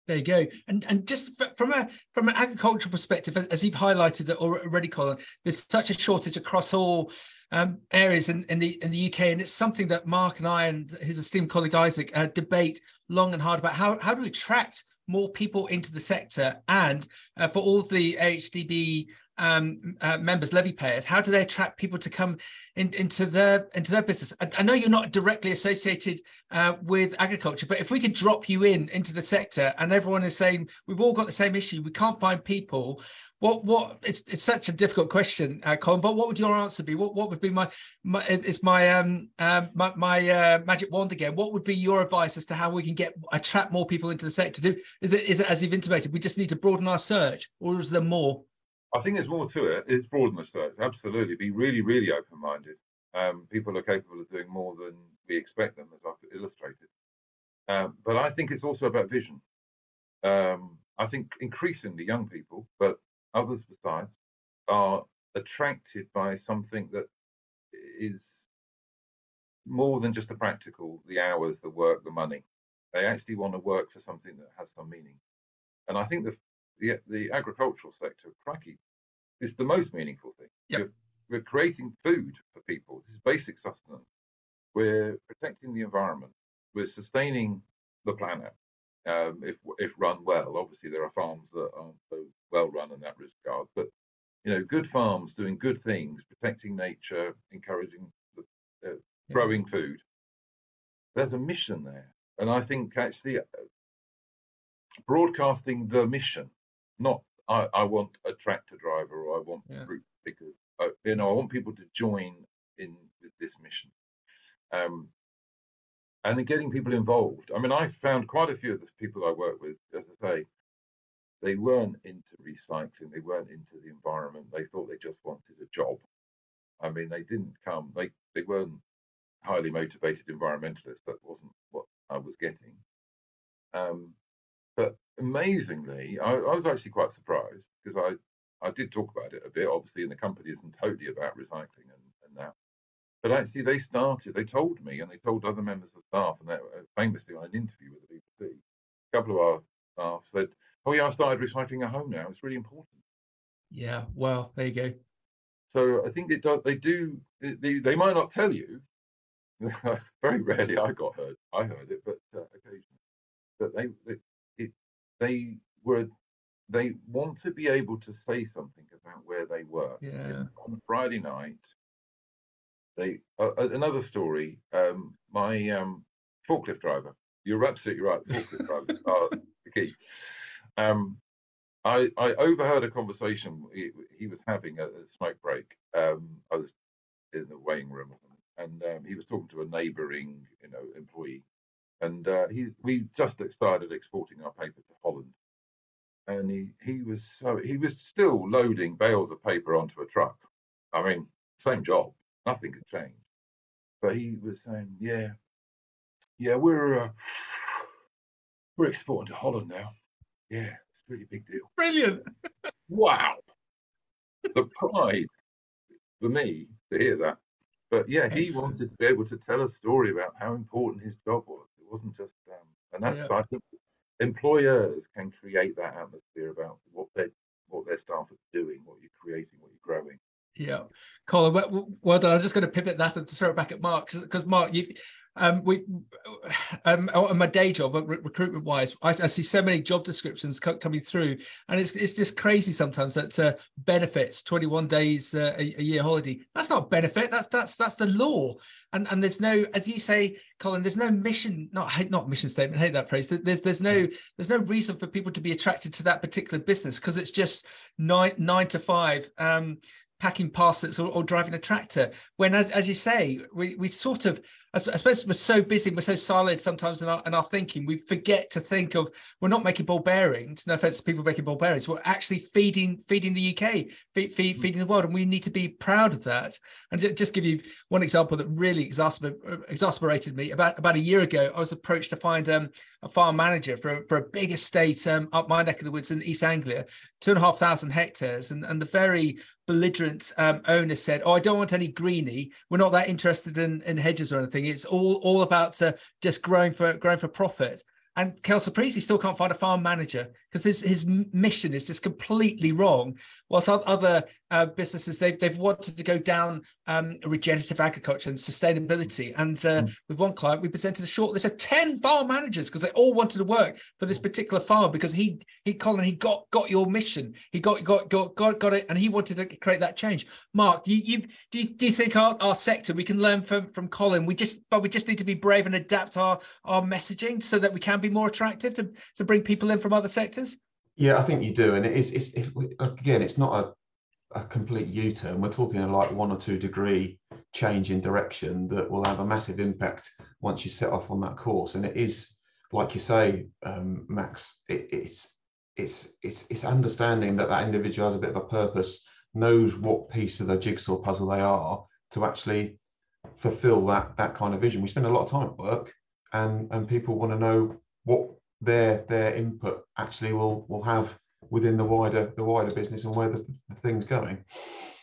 A: There you go. And and just from a from an agricultural perspective, as you've highlighted already, Colin, there's such a shortage across all um, areas in, in the in the UK, and it's something that Mark and I and his esteemed colleague Isaac uh, debate long and hard about. How how do we attract more people into the sector, and uh, for all the AHDB um, uh, members, levy payers, how do they attract people to come in, into their into their business? I, I know you're not directly associated uh, with agriculture, but if we could drop you in into the sector, and everyone is saying we've all got the same issue, we can't find people what what it's it's such a difficult question, uh, Colin. But what would your answer be? What what would be my, my it's my um um my, my uh, magic wand again? What would be your advice as to how we can get attract more people into the sector? Do is it is it as you've intimated? We just need to broaden our search, or is there more?
C: I think there's more to it. It's broaden the search. Absolutely, be really really open minded. Um, people are capable of doing more than we expect them, as I've illustrated. Um, but I think it's also about vision. Um, I think increasingly young people, but others besides, are attracted by something that is more than just the practical, the hours, the work, the money. They actually want to work for something that has some meaning. And I think the the, the agricultural sector, cracky, is the most meaningful thing.
A: Yep.
C: We're, we're creating food for people. This is basic sustenance. We're protecting the environment. We're sustaining the planet um, if if run well. Obviously, there are farms that aren't so well run in that regard, but you know, good farms doing good things, protecting nature, encouraging the, uh, growing food. There's a mission there, and I think actually uh, broadcasting the mission, not I, I want a tractor driver or I want yeah. fruit pickers. Uh, you know, I want people to join in with this mission. Um, and getting people involved. I mean, I found quite a few of the people I work with, as I say, they weren't into recycling, they weren't into the environment. They thought they just wanted a job. I mean, they didn't come, they, they weren't highly motivated environmentalists. That wasn't what I was getting. Um, but amazingly, I, I was actually quite surprised because I, I did talk about it a bit. Obviously, and the company isn't totally about recycling and, and that. but actually they started. They told me, and they told other members of staff, and they, uh, famously on an interview with the BBC, a couple of our staff said, "Oh yeah, I started recycling at home now. It's really important."
A: Yeah. Well, there you go.
C: So I think it does. They do. They, they might not tell you. Very rarely I got heard. I heard it, but uh, occasionally. But they they it, they were they want to be able to say something about where they were.
A: Yeah.
C: On Friday night, they uh, another story. Um, my um, forklift driver. You're absolutely right. Forklift drivers are the key. Um, I, I overheard a conversation he, he was having at a smoke break. Um, I was in the weighing room, and um, he was talking to a neighbouring, you know, employee, and uh, he we just started exporting our paper to Holland, and he he was so he was still loading bales of paper onto a truck. I mean, same job, nothing had changed, but he was saying, yeah, yeah, we're uh, we're exporting to Holland now. Yeah, it's a really big deal.
A: Brilliant.
C: wow. the pride for me to hear that. But yeah, he Excellent. wanted to be able to tell a story about how important his job was. It wasn't just, um, and that's yeah. I think employers can create that atmosphere about what they what their staff are doing, what you're creating, what you're growing.
A: Yeah, Colin, well, well done. I'm just going to pivot that and throw it back at Mark because Mark, you um, we, um, on my day job, re- recruitment wise, I, I, see so many job descriptions co- coming through, and it's it's just crazy sometimes that uh, benefits 21 days uh, a, a, year holiday. That's not benefit. That's that's that's the law. And and there's no, as you say, Colin, there's no mission, not not mission statement. I hate that phrase. There's there's no there's no reason for people to be attracted to that particular business because it's just nine nine to five. Um, packing parcels or, or, driving a tractor when as, as you say we, we sort of I suppose we're so busy, we're so silent sometimes in our, in our thinking, we forget to think of we're not making ball bearings. No offense to people making ball bearings. We're actually feeding feeding the UK, feed, feed, mm. feeding the world, and we need to be proud of that. And just give you one example that really exasper- exasperated me. About about a year ago, I was approached to find um, a farm manager for for a big estate um, up my neck of the woods in East Anglia, two and a half thousand hectares, and and the very belligerent um, owner said, "Oh, I don't want any greenie. We're not that interested in, in hedges or anything. It's all all about uh, just growing for growing for profit." And Kelso Priest, still can't find a farm manager because his his mission is just completely wrong. Whilst other uh, businesses they've they've wanted to go down um, regenerative agriculture and sustainability. And uh, mm. with one client, we presented a short list of ten farm managers because they all wanted to work for this particular farm because he he Colin he got got your mission. He got got got got, got it, and he wanted to create that change. Mark, you, you do you, do you think our, our sector we can learn from from Colin? We just but we just need to be brave and adapt our our messaging so that we can be more attractive to to bring people in from other sectors.
B: Yeah, I think you do, and it is. It's it, again, it's not a, a complete U-turn. We're talking like one or two degree change in direction that will have a massive impact once you set off on that course. And it is, like you say, um, Max. It, it's it's it's it's understanding that that individual has a bit of a purpose, knows what piece of the jigsaw puzzle they are to actually fulfill that that kind of vision. We spend a lot of time at work, and and people want to know what their their input actually will will have within the wider the wider business and where the, the thing's going.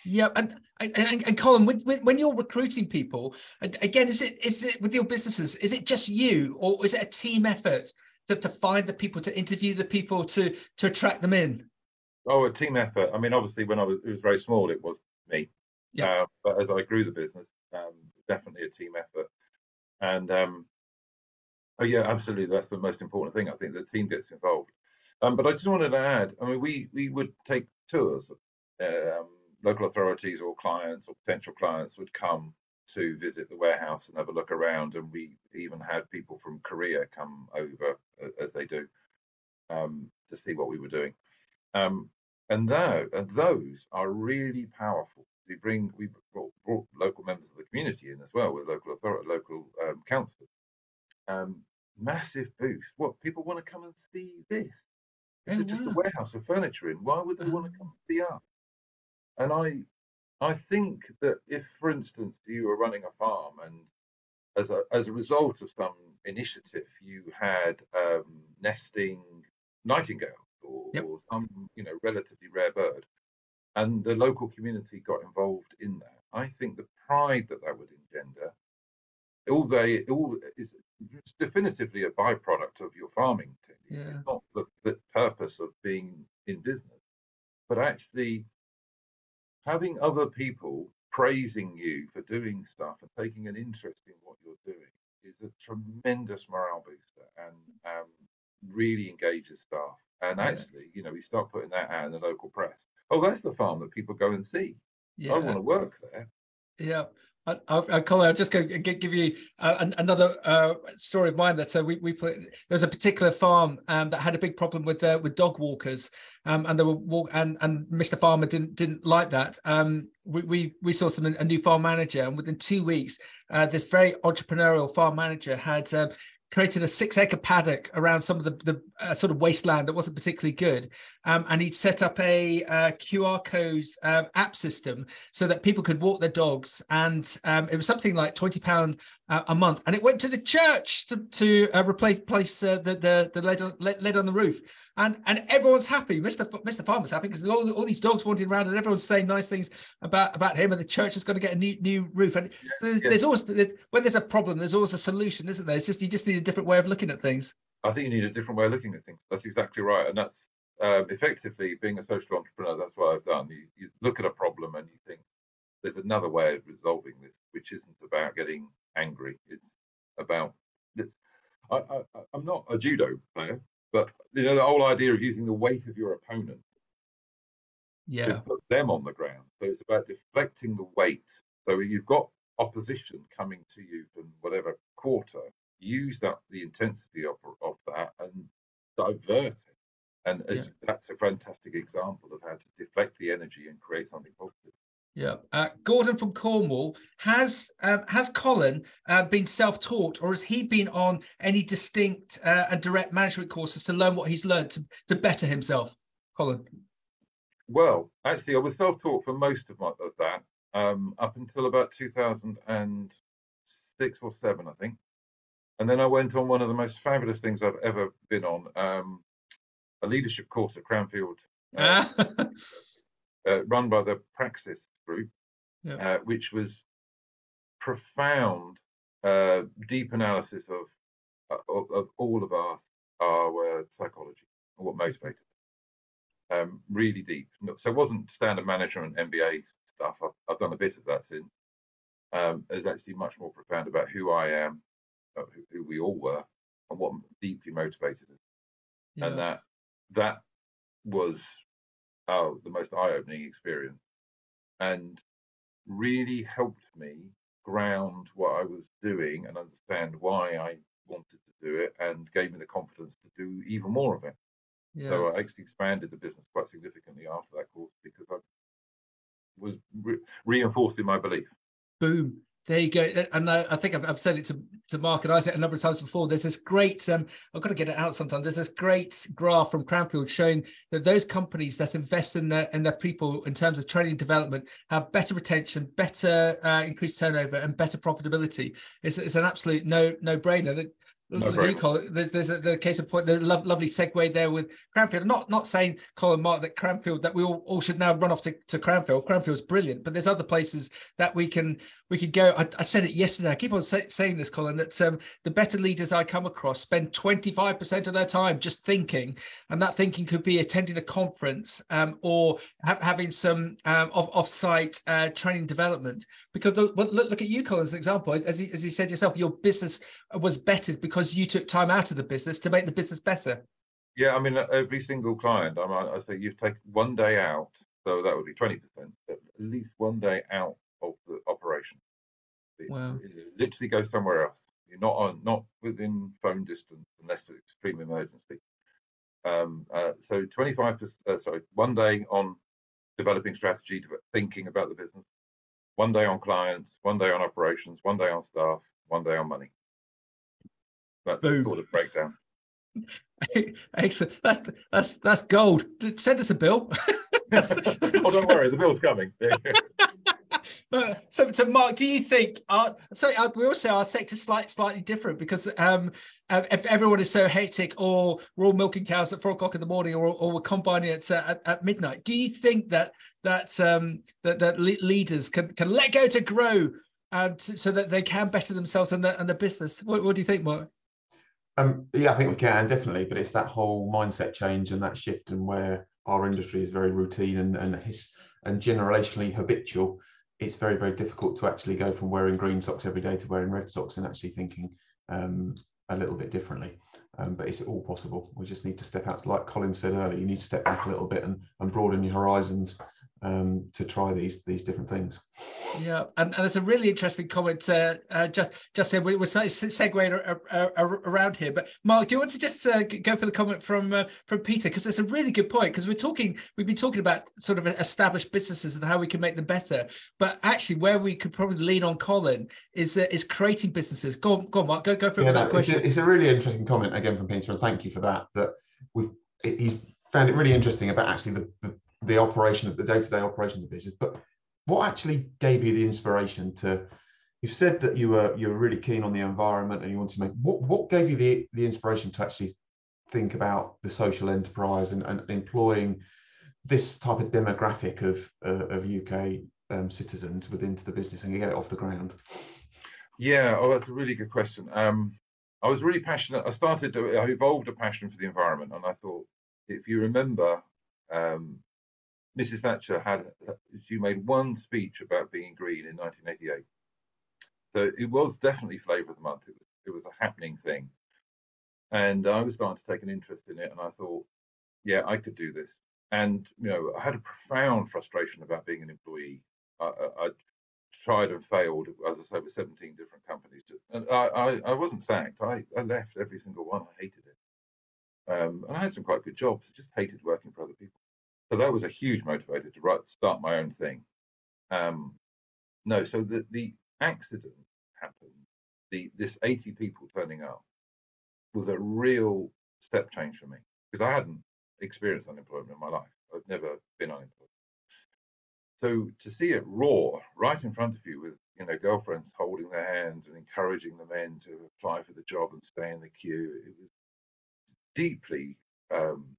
A: Yeah, and and, and Colin, with, with, when you're recruiting people, again, is it is it with your businesses? Is it just you, or is it a team effort to, to find the people, to interview the people, to to attract them in?
C: Oh, a team effort. I mean, obviously, when I was it was very small, it was me.
A: Yeah.
C: Uh, but as I grew the business, um, definitely a team effort. And um, Oh yeah, absolutely. That's the most important thing. I think the team gets involved. Um, but I just wanted to add. I mean, we we would take tours. Um, local authorities or clients or potential clients would come to visit the warehouse and have a look around, and we even had people from Korea come over as they do um, to see what we were doing. Um, and, though, and those are really powerful. We bring we brought, brought, local members of the community in as well with local authority, local um, councillors um, massive boost. What people want to come and see this? It's oh, just wow. a warehouse of furniture in. Why would they want to come see us? And I, I think that if, for instance, you were running a farm and as a as a result of some initiative, you had um, nesting nightingale or, yep. or some you know relatively rare bird, and the local community got involved in that. I think the pride that that would engender, all they all is definitively a byproduct of your farming.
A: Yeah.
C: It's not the, the purpose of being in business, but actually having other people praising you for doing stuff and taking an interest in what you're doing is a tremendous morale booster and um, really engages staff. And
A: Yeah.
C: actually, you know, we start putting that out in the local press. Oh, that's the farm that people go and see. I want to work there.
A: Yeah. I, I, Colin, I'll just go give you uh, an, another uh, story of mine that uh, we, we put. There was a particular farm um, that had a big problem with uh, with dog walkers, um, and they were walk and and Mr. Farmer didn't didn't like that. Um, we we we saw some a new farm manager, and within two weeks, uh, this very entrepreneurial farm manager had. Um, created a six acre paddock around some of the, the uh, sort of wasteland that wasn't particularly good um, and he'd set up a uh, qr codes um, app system so that people could walk their dogs. And um, it was something like 20 pound uh, a month. And it went to the church to, to uh, replace place, uh, the the, the lead, on, lead, lead on the roof. And and everyone's happy. Mr F- mr farmer's happy because all, all these dogs wandering around and everyone's saying nice things about about him and the church is going to get a new new roof. And
C: Yeah,
A: so there's,
C: yeah.
A: there's always there's, when there's a problem there's always a solution isn't there? It's just you just need a different way of looking at things.
C: I think you need a different way of looking at things. That's exactly right, and that's um, effectively being a social entrepreneur. That's what I've done. You, you look at a problem and you think there's another way of resolving this, which isn't about getting angry. It's about it's. I, I'm not a judo player, but you know the whole idea of using the weight of your opponent
A: yeah
C: to put them on the ground. So it's about deflecting the weight. So you've got opposition coming to you from whatever quarter. Use that the intensity of, of that and divert it. And
A: Yeah.
C: that's a fantastic example of how to deflect the energy and create something positive.
A: Yeah, uh, Gordon from Cornwall has um, has Colin uh, been self-taught, or has he been on any distinct uh, and direct management courses to learn what he's learned to, to better himself? Colin,
C: Well, actually, I was self-taught for most of, my, of that um, up until about 2006 or seven, I think. And then I went on one of the most fabulous things I've ever been on, um, a leadership course at Cranfield, uh,
A: Ah,
C: uh, run by the Praxis Group,
A: Yeah.
C: uh, which was profound, uh, deep analysis of, of of all of our our uh, psychology and what motivated. us. Um, really deep. So it wasn't standard management and MBA stuff. I've, I've done a bit of that since. Um, it's actually much more profound about who I am, uh, who, who we all were, and what deeply motivated us and that that was oh the most eye-opening experience and really helped me ground what I was doing and understand why I wanted to do it and gave me the confidence to do even more of it.
A: yeah.
C: So I actually expanded the business quite significantly after that course because I was re- reinforced in my belief.
A: Boom. There you go. And I, I think I've, I've said it to, to Mark and Isaac a number of times before. There's this great, um, I've got to get it out sometime. There's this great graph from Cranfield showing that those companies that invest in their, in their people in terms of training and development have better retention, better uh, increased turnover, and better profitability. It's, it's an absolute no no brainer.
C: No-brainer.
A: You call it, there- there's a, the case of point, the lo- lovely segue there with Cranfield. Not not saying Colin Mark that Cranfield that we all, all should now run off to, to Cranfield. Cranfield's brilliant, but there's other places that we can we could go. I, I said it yesterday. I keep on say, saying this, Colin, that um, the better leaders I come across spend 25% of their time just thinking, and that thinking could be attending a conference um, or ha- having some um, off off-site uh, training development. Because well, look, look at you, Colin, as an example. As you, as you said yourself, your business was bettered because you took time out of the business to make the business better.
C: Yeah, I mean, every single client, I, I say you've taken one day out, so that would be 20%, at least one day out of the operation.
A: Wow.
C: literally go somewhere else. You're not on, not within phone distance unless it's extreme emergency. Um, uh, so 25%, uh, sorry, one day on developing strategy, thinking about the business, one day on clients, one day on operations, one day on staff, one day on money. That's
A: Boom.
C: sort of breakdown.
A: Excellent. That's that's that's gold. Send us a bill.
C: oh, don't worry, the bill's coming.
A: Uh, so, so Mark, do you think? Uh, so uh, we also our sector's slight, slightly different because um, uh, if everyone is so hectic, or we're all milking cows at four o'clock in the morning, or, or we're combining it uh, at, at, midnight, do you think that that um, that, that leaders can can let go to grow, and so that they can better themselves and the and the business? What, what do you think, Mark?
B: Um, yeah, I think we can definitely, but it's that whole mindset change and that shift and where our industry is very routine and and, his, and generationally habitual. It's very very difficult to actually go from wearing green socks every day to wearing red socks and actually thinking um, a little bit differently. Um, but it's all possible. We just need to step out. Like Colin said earlier, you need to step back a little bit and, and broaden your horizons um, to try these these different things.
A: Yeah, and, and it's a really interesting comment. Uh, uh, just just said we, we're segueing around here, but Mark, do you want to just uh, go for the comment from uh, from Peter because it's a really good point because we're talking we've been talking about sort of established businesses and how we can make them better, but actually where we could probably lean on Colin is uh, is creating businesses. Go on, go on, Mark, go go for yeah, that no, question.
B: It's a, it's a really interesting comment again from Peter, and thank you for that. That we've he's found it really interesting about actually the, the the operation of the day-to-day operation of the business but what actually gave you the inspiration to you've said that you were you were really keen on the environment and you wanted to make what what gave you the the inspiration to actually think about the social enterprise and, and employing this type of demographic of uh, of UK um, citizens within the business and get it off the ground?
C: Yeah, oh, that's a really good question. Um, I was really passionate. I started to, I evolved a passion for the environment, and I thought, if you remember, um, Mrs. Thatcher had she made one speech about being green in 1988. So it was definitely flavour of the month. It was it was a happening thing, and I was starting to take an interest in it. And I thought, yeah, I could do this. And you know, I had a profound frustration about being an employee. I, I, I tried and failed, as I say, with 17 different companies. And I, I, I wasn't sacked. I, I left every single one. I hated it. Um, and I had some quite good jobs. I just hated working for other people. So that was a huge motivator to write, start my own thing. Um, no, so the, the accident happened. The this 80 people turning up was a real step change for me because I hadn't experienced unemployment in my life. I've never been unemployed. So to see it raw right in front of you with you know girlfriends holding their hands and encouraging the men to apply for the job and stay in the queue, it was deeply um,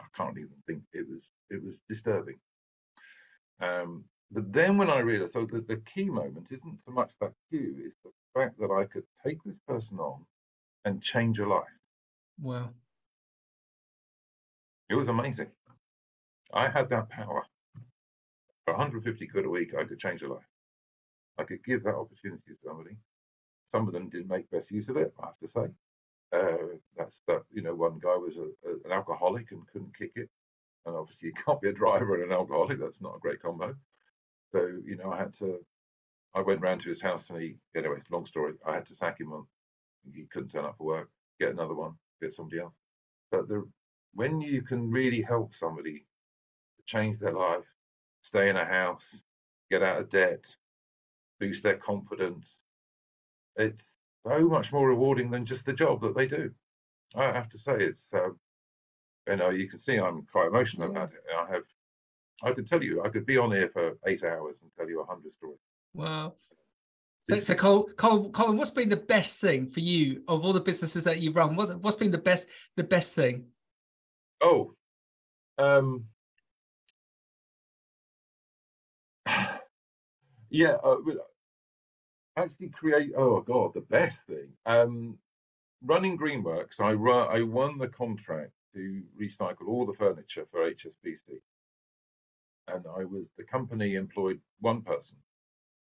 C: I can't even think it was disturbing. Um, but then when I realized, so the, the key moment isn't so much that queue, it's the fact that I could take this person on and change a life.
A: Wow.
C: It was amazing. I had that power. For 150 quid a week, I could change a life. I could give that opportunity to somebody. Some of them didn't make best use of it, I have to say. Uh, that's that. You know, one guy was a, a, an alcoholic and couldn't kick it, and obviously you can't be a driver and an alcoholic. That's not a great combo. So you know, I had to. I went round to his house and he. Anyway, long story. I had to sack him on. He couldn't turn up for work. Get another one. Get somebody else. But the when you can really help somebody change their life, stay in a house, get out of debt, boost their confidence, it's so much more rewarding than just the job that they do. I have to say, it's uh, you know you can see I'm quite emotional about it. I have, I could tell you, I could be on here for eight hours and tell you a hundred stories.
A: Wow. So, so Colin, Colin, what's been the best thing for you of all the businesses that you've run? What's, what's been the best, the best thing?
C: Oh, um, yeah, uh, actually create oh god the best thing um running greenworks i run i won the contract to recycle all the furniture for hsbc and i was the company employed one person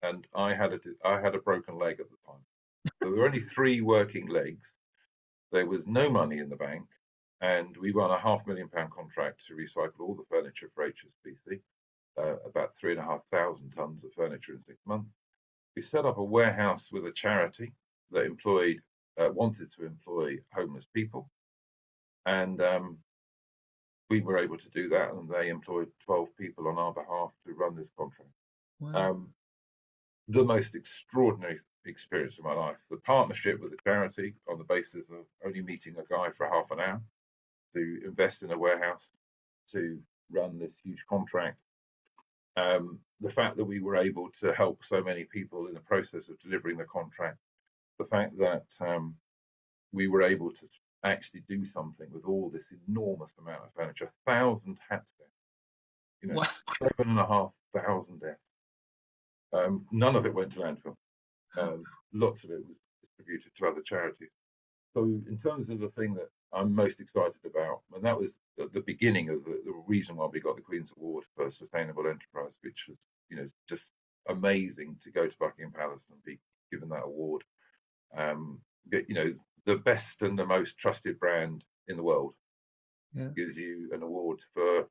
C: and i had a i had a broken leg at the time. There were only three working legs. There was no money in the bank and we won a half million pound contract to recycle all the furniture for hsbc uh, about three and a half thousand tons of furniture in six months. We set up a warehouse with a charity that employed uh, wanted to employ homeless people, and um, we were able to do that, and they employed 12 people on our behalf to run this contract. Wow. Um, the most extraordinary experience of my life. The partnership with the charity on the basis of only meeting a guy for half an hour to invest in a warehouse to run this huge contract um, the fact that we were able to help so many people in the process of delivering the contract, the fact that um, we were able to actually do something with all this enormous amount of furniture, a thousand hats there. you know, wow. seven and a half thousand deaths. Um, none of it went to landfill. Um, lots of it was distributed to other charities. So, in terms of the thing that I'm most excited about, and that was the beginning of the, the reason why we got the Queen's Award for Sustainable Enterprise, which was, you know, just amazing to go to Buckingham Palace and be given that award. Um, you know, the best and the most trusted brand in the world yeah. gives you an award for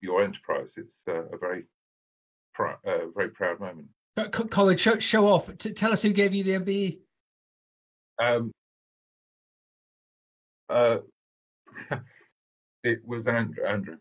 C: your enterprise. It's uh, a very, pr- uh, very proud moment.
A: Colin, show, show off. T- tell us who gave you the MBE.
C: Um, uh, it was Andrew. Andrew.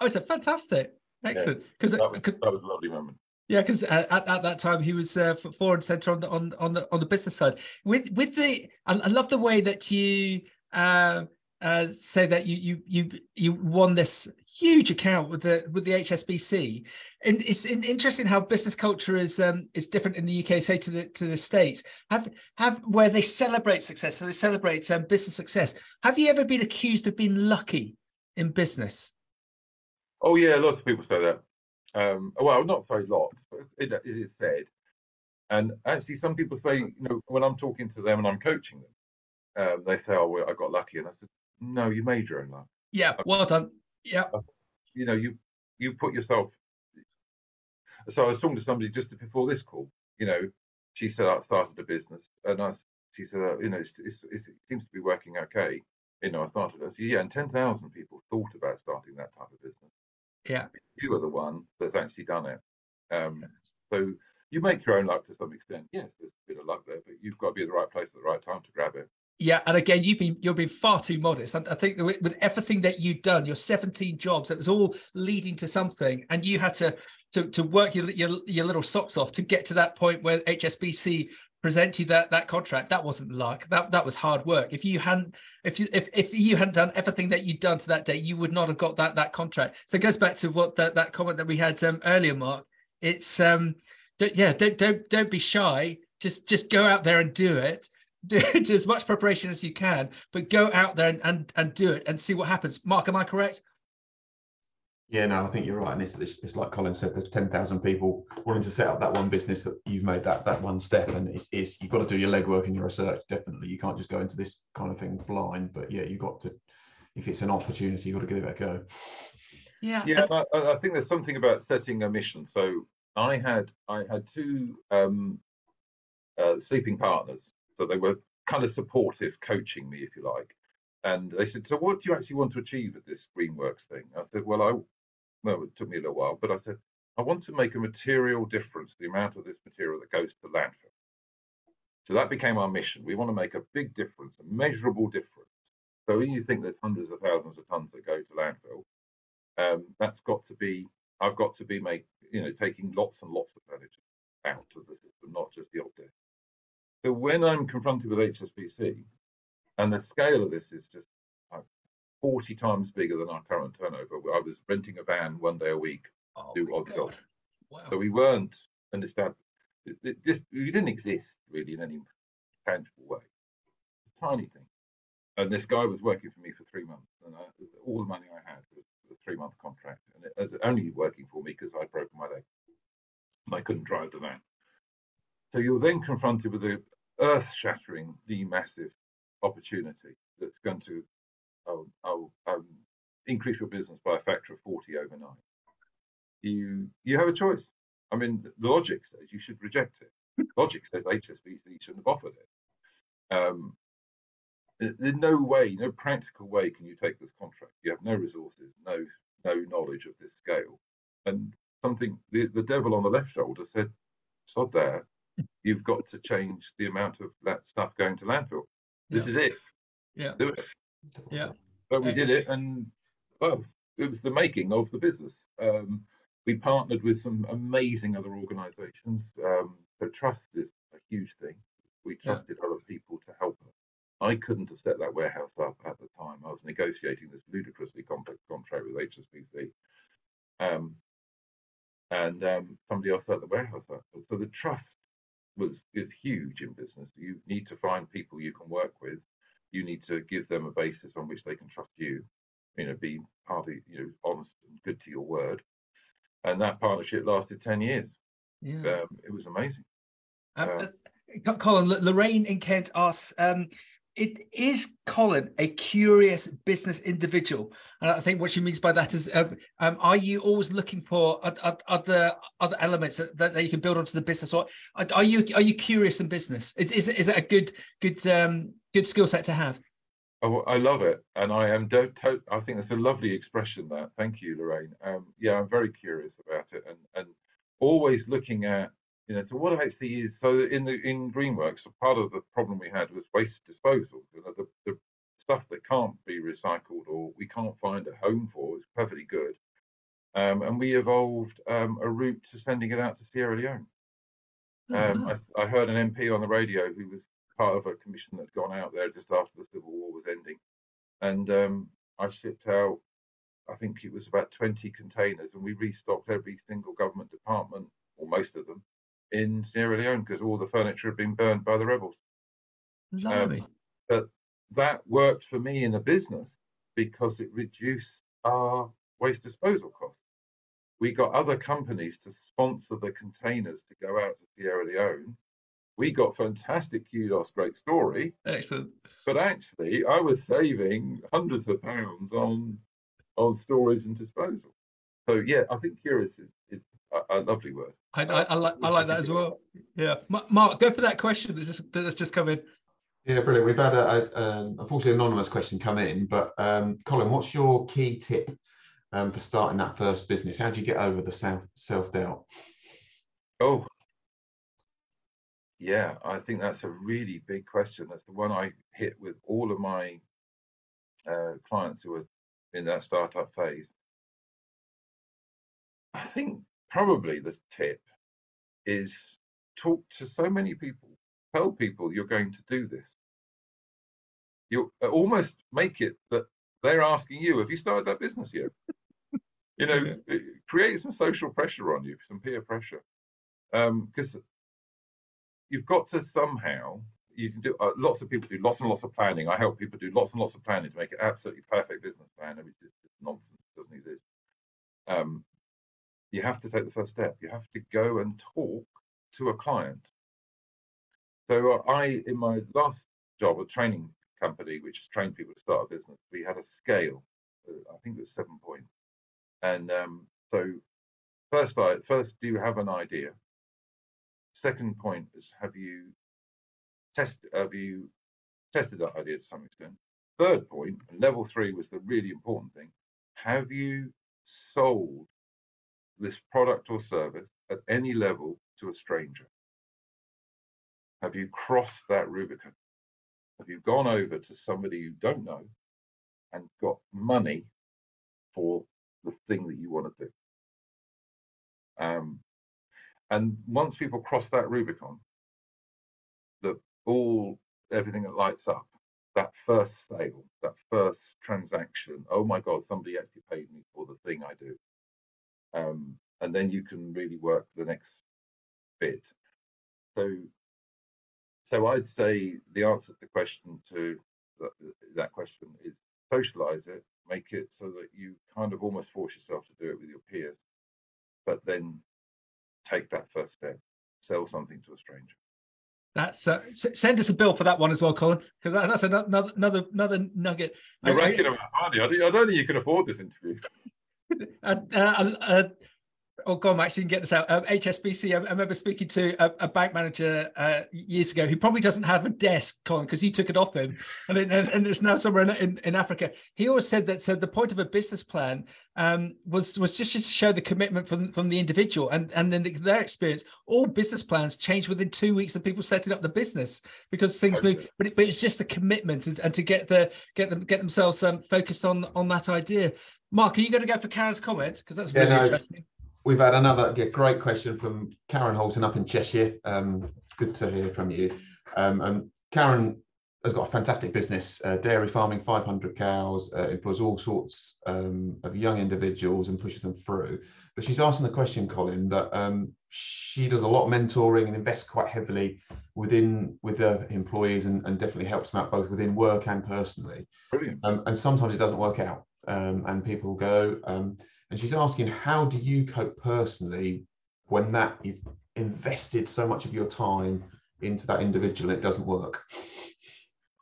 A: Oh, it's a fantastic, excellent. Because
C: yeah, that, that, was a lovely moment.
A: Yeah, because uh, at, at that time he was uh, forward center on the on on the on the business side. With with the, I, I love the way that you uh, uh, say that you you you you won this huge account with the with the HSBC, and it's interesting how business culture is um, is different in the UK, say to the to the states. Have have where they celebrate success, so they celebrate um, business success. Have you ever been accused of being lucky in business?
C: Oh yeah, lots of people say that. Um, well, not so lots, but it, it is said. And actually, some people say, you know, when I'm talking to them and I'm coaching them, um, they say, "Oh, well, I got lucky," and I said, "No, you made your own luck."
A: Yeah, well done. Yeah.
C: You know, you you put yourself. So I was talking to somebody just before this call. You know, she said I started a business, and I she said, uh, you know, it's, it's, it seems to be working okay. You know, I started. Said, yeah, and ten thousand people thought about starting that type of business.
A: Yeah,
C: you are the one that's actually done it. Um, so you make your own luck to some extent. Yes, there's a bit of luck there, but you've got to be in the right place at the right time to grab it.
A: Yeah, and again, you've been you've been far too modest. I, I think with, with, everything that you've done, your 17 jobs, it was all leading to something, and you had to to to work your your, your little socks off to get to that point where HSBC present you that that contract. That wasn't luck. That that was hard work. If you hadn't if you if if you hadn't done everything that you'd done to that day, you would not have got that that contract. So it goes back to what that that comment that we had um, earlier, Mark. It's um, don't, yeah, don't don't don't be shy. Just just go out there and do it do, do as much preparation as you can, but go out there and, and, and do it and see what happens. Mark, am I correct?
B: Yeah, no, I think you're right. And it's, it's, it's like Colin said, there's 10,000 people wanting to set up that one business that you've made that that one step. And it's, it's you've got to do your legwork and your research. Definitely. You can't just go into this kind of thing blind. But yeah, you've got to, if it's an opportunity, you've got to give it a go.
A: Yeah.
C: Yeah. I, I think there's something about setting a mission. So I had, I had two um, uh, sleeping partners so they were kind of supportive, coaching me, if you like. And they said, "So what do you actually want to achieve at this Greenworks thing?" I said, "Well, I well, it took me a little while, but I said I want to make a material difference. The amount of this material that goes to landfill." So that became our mission. We want to make a big difference, a measurable difference. So when you think there's hundreds of thousands of tons that go to landfill, um, that's got to be I've got to be make you know taking lots and lots of furniture out of the system, not just the old so when I'm confronted with HSBC, and the scale of this is just 40 times bigger than our current turnover, I was renting a van one day a week
A: oh
C: to do odd
A: jobs.
C: Wow. So we weren't understand. This we didn't exist really in any tangible way. a tiny thing. And this guy was working for me for three months, and I, all the money I had was a three-month contract, and it was only working for me because I'd broken my leg. And I couldn't drive the van. So you're then confronted with a, earth shatteringly massive opportunity that's going to um, um, um, increase your business by a factor of 40 overnight. You you have a choice. I mean, the logic says you should reject it. Logic says HSBC shouldn't have offered it. Um, in no way, no practical way can you take this contract. You have no resources, no no knowledge of this scale. And something the, the devil on the left shoulder said, sod there, you've got to change the amount of that stuff going to landfill. This yeah. is it.
A: Yeah.
C: Do it.
A: Yeah.
C: But we did it, and well, it was the making of the business. Um, we partnered with some amazing other organisations. Um, so trust is a huge thing. We trusted yeah. other people to help us. I couldn't have set that warehouse up at the time. I was negotiating this ludicrously complex contract with HSBC. Um, and um, somebody else set the warehouse up. So the trust was is huge in business. You need to find people you can work with, you need to give them a basis on which they can trust you. You know, be partly you know honest and good to your word. And that partnership lasted ten years.
A: Yeah.
C: Um, it was amazing.
A: Um, uh, Colin, Lorraine in Kent asks, um, it is Colin a curious business individual, and I think what she means by that is, um, um, are you always looking for other other elements that, that you can build onto the business, or are you are you curious in business? Is is it a good good um, good skill set to have?
C: Oh, I love it, and I am. Do- to- I think that's a lovely expression. That thank you, Lorraine. Um, yeah, I'm very curious about it, and and always looking at you know, so what actually is so in the in Greenworks, part of the problem we had was waste disposal. You know, the, the stuff that can't be recycled or we can't find a home for is perfectly good. Um, and we evolved um, a route to sending it out to Sierra Leone. Oh, um, wow. I, I, heard an MP on the radio who was part of a commission that's gone out there just after the Civil War was ending. And um, I shipped out, I think it was about 20 containers, and we restocked every single government department, or most of them, in Sierra Leone because all the furniture had been burned by the rebels.
A: Um,
C: but that worked for me in a business because it reduced our waste disposal costs. We got other companies to sponsor the containers to go out to Sierra Leone. We got fantastic kudos, great story.
A: Excellent.
C: But actually, I was saving hundreds of pounds on on storage and disposal. So yeah, I think curious is, is a, a lovely word.
A: I, I, I, like I like that as well. Yeah, Mark, go for that question that's just that's just come in.
B: Yeah, brilliant. We've had a, a um, unfortunately anonymous question come in, but um, Colin, what's your key tip um, for starting that first business? How do you get over the self self doubt?
C: Oh, yeah, I think that's a really big question. That's the one I hit with all of my uh, clients who are in that startup phase. I think probably the tip is talk to so many people, tell people you're going to do this. You almost make it that they're asking you, have you started that business yet? you know, yeah. create some social pressure on you, some peer pressure. Because um, you've got to somehow, you can do, uh, lots of people do lots and lots of planning. I help people do lots and lots of planning to make an absolutely perfect business plan, which is nonsense, doesn't exist. Um, you have to take the first step. You have to go and talk to a client. So uh, I, in my last job, a training company which trained people to start a business, we had a scale. Uh, I think it was seven points. And um, so first, I, first, do you have an idea? Second point is, have you tested? Have you tested that idea to some extent? Third point, level three was the really important thing. Have you sold this product or service at any level to a stranger? Have you crossed that Rubicon? Have you gone over to somebody you don't know and got money for the thing that you want to do? Um, and once people cross that Rubicon, that all everything that lights up, that first sale, that first transaction, oh my God, somebody actually paid me for the thing I do um, and then you can really work the next bit. So, so I'd say the answer to the question to that, that question is socialize it, make it so that you kind of almost force yourself to do it with your peers, but then take that first step, sell something to a stranger.
A: That's uh, send us a bill for that one as well, Colin, because that, that's another another another nugget.
C: You're I, I. I don't think you can afford this interview.
A: uh, uh, oh god, I actually can get this out. Um, HSBC. I, I, remember speaking to a, a bank manager uh, years ago who probably doesn't have a desk, Colin, because he took it off him, and, it, and, and it's now somewhere in, in, in, Africa. He always said that so the point of a business plan um, was was just to show the commitment from from the individual, and and in their experience, all business plans change within two weeks of people setting up the business because things move. But, it, but it's just the commitment and, and, to get the get them get themselves um, focused on on that idea. Mark, are you going to go for Karen's comment because that's really yeah, no, interesting?
B: We've had another yeah, great question from Karen Holton up in Cheshire. Um, good to hear from you. Um, and Karen has got a fantastic business, uh, dairy farming, 500 cows, uh, employs all sorts um, of young individuals and pushes them through. But she's asking the question, Colin, that um, she does a lot of mentoring and invests quite heavily within with the employees and, and definitely helps them out both within work and personally.
C: Brilliant.
B: Um, and sometimes it doesn't work out, um, and people go. And she's asking, how do you cope personally when that is invested so much of your time into that individual and it doesn't work?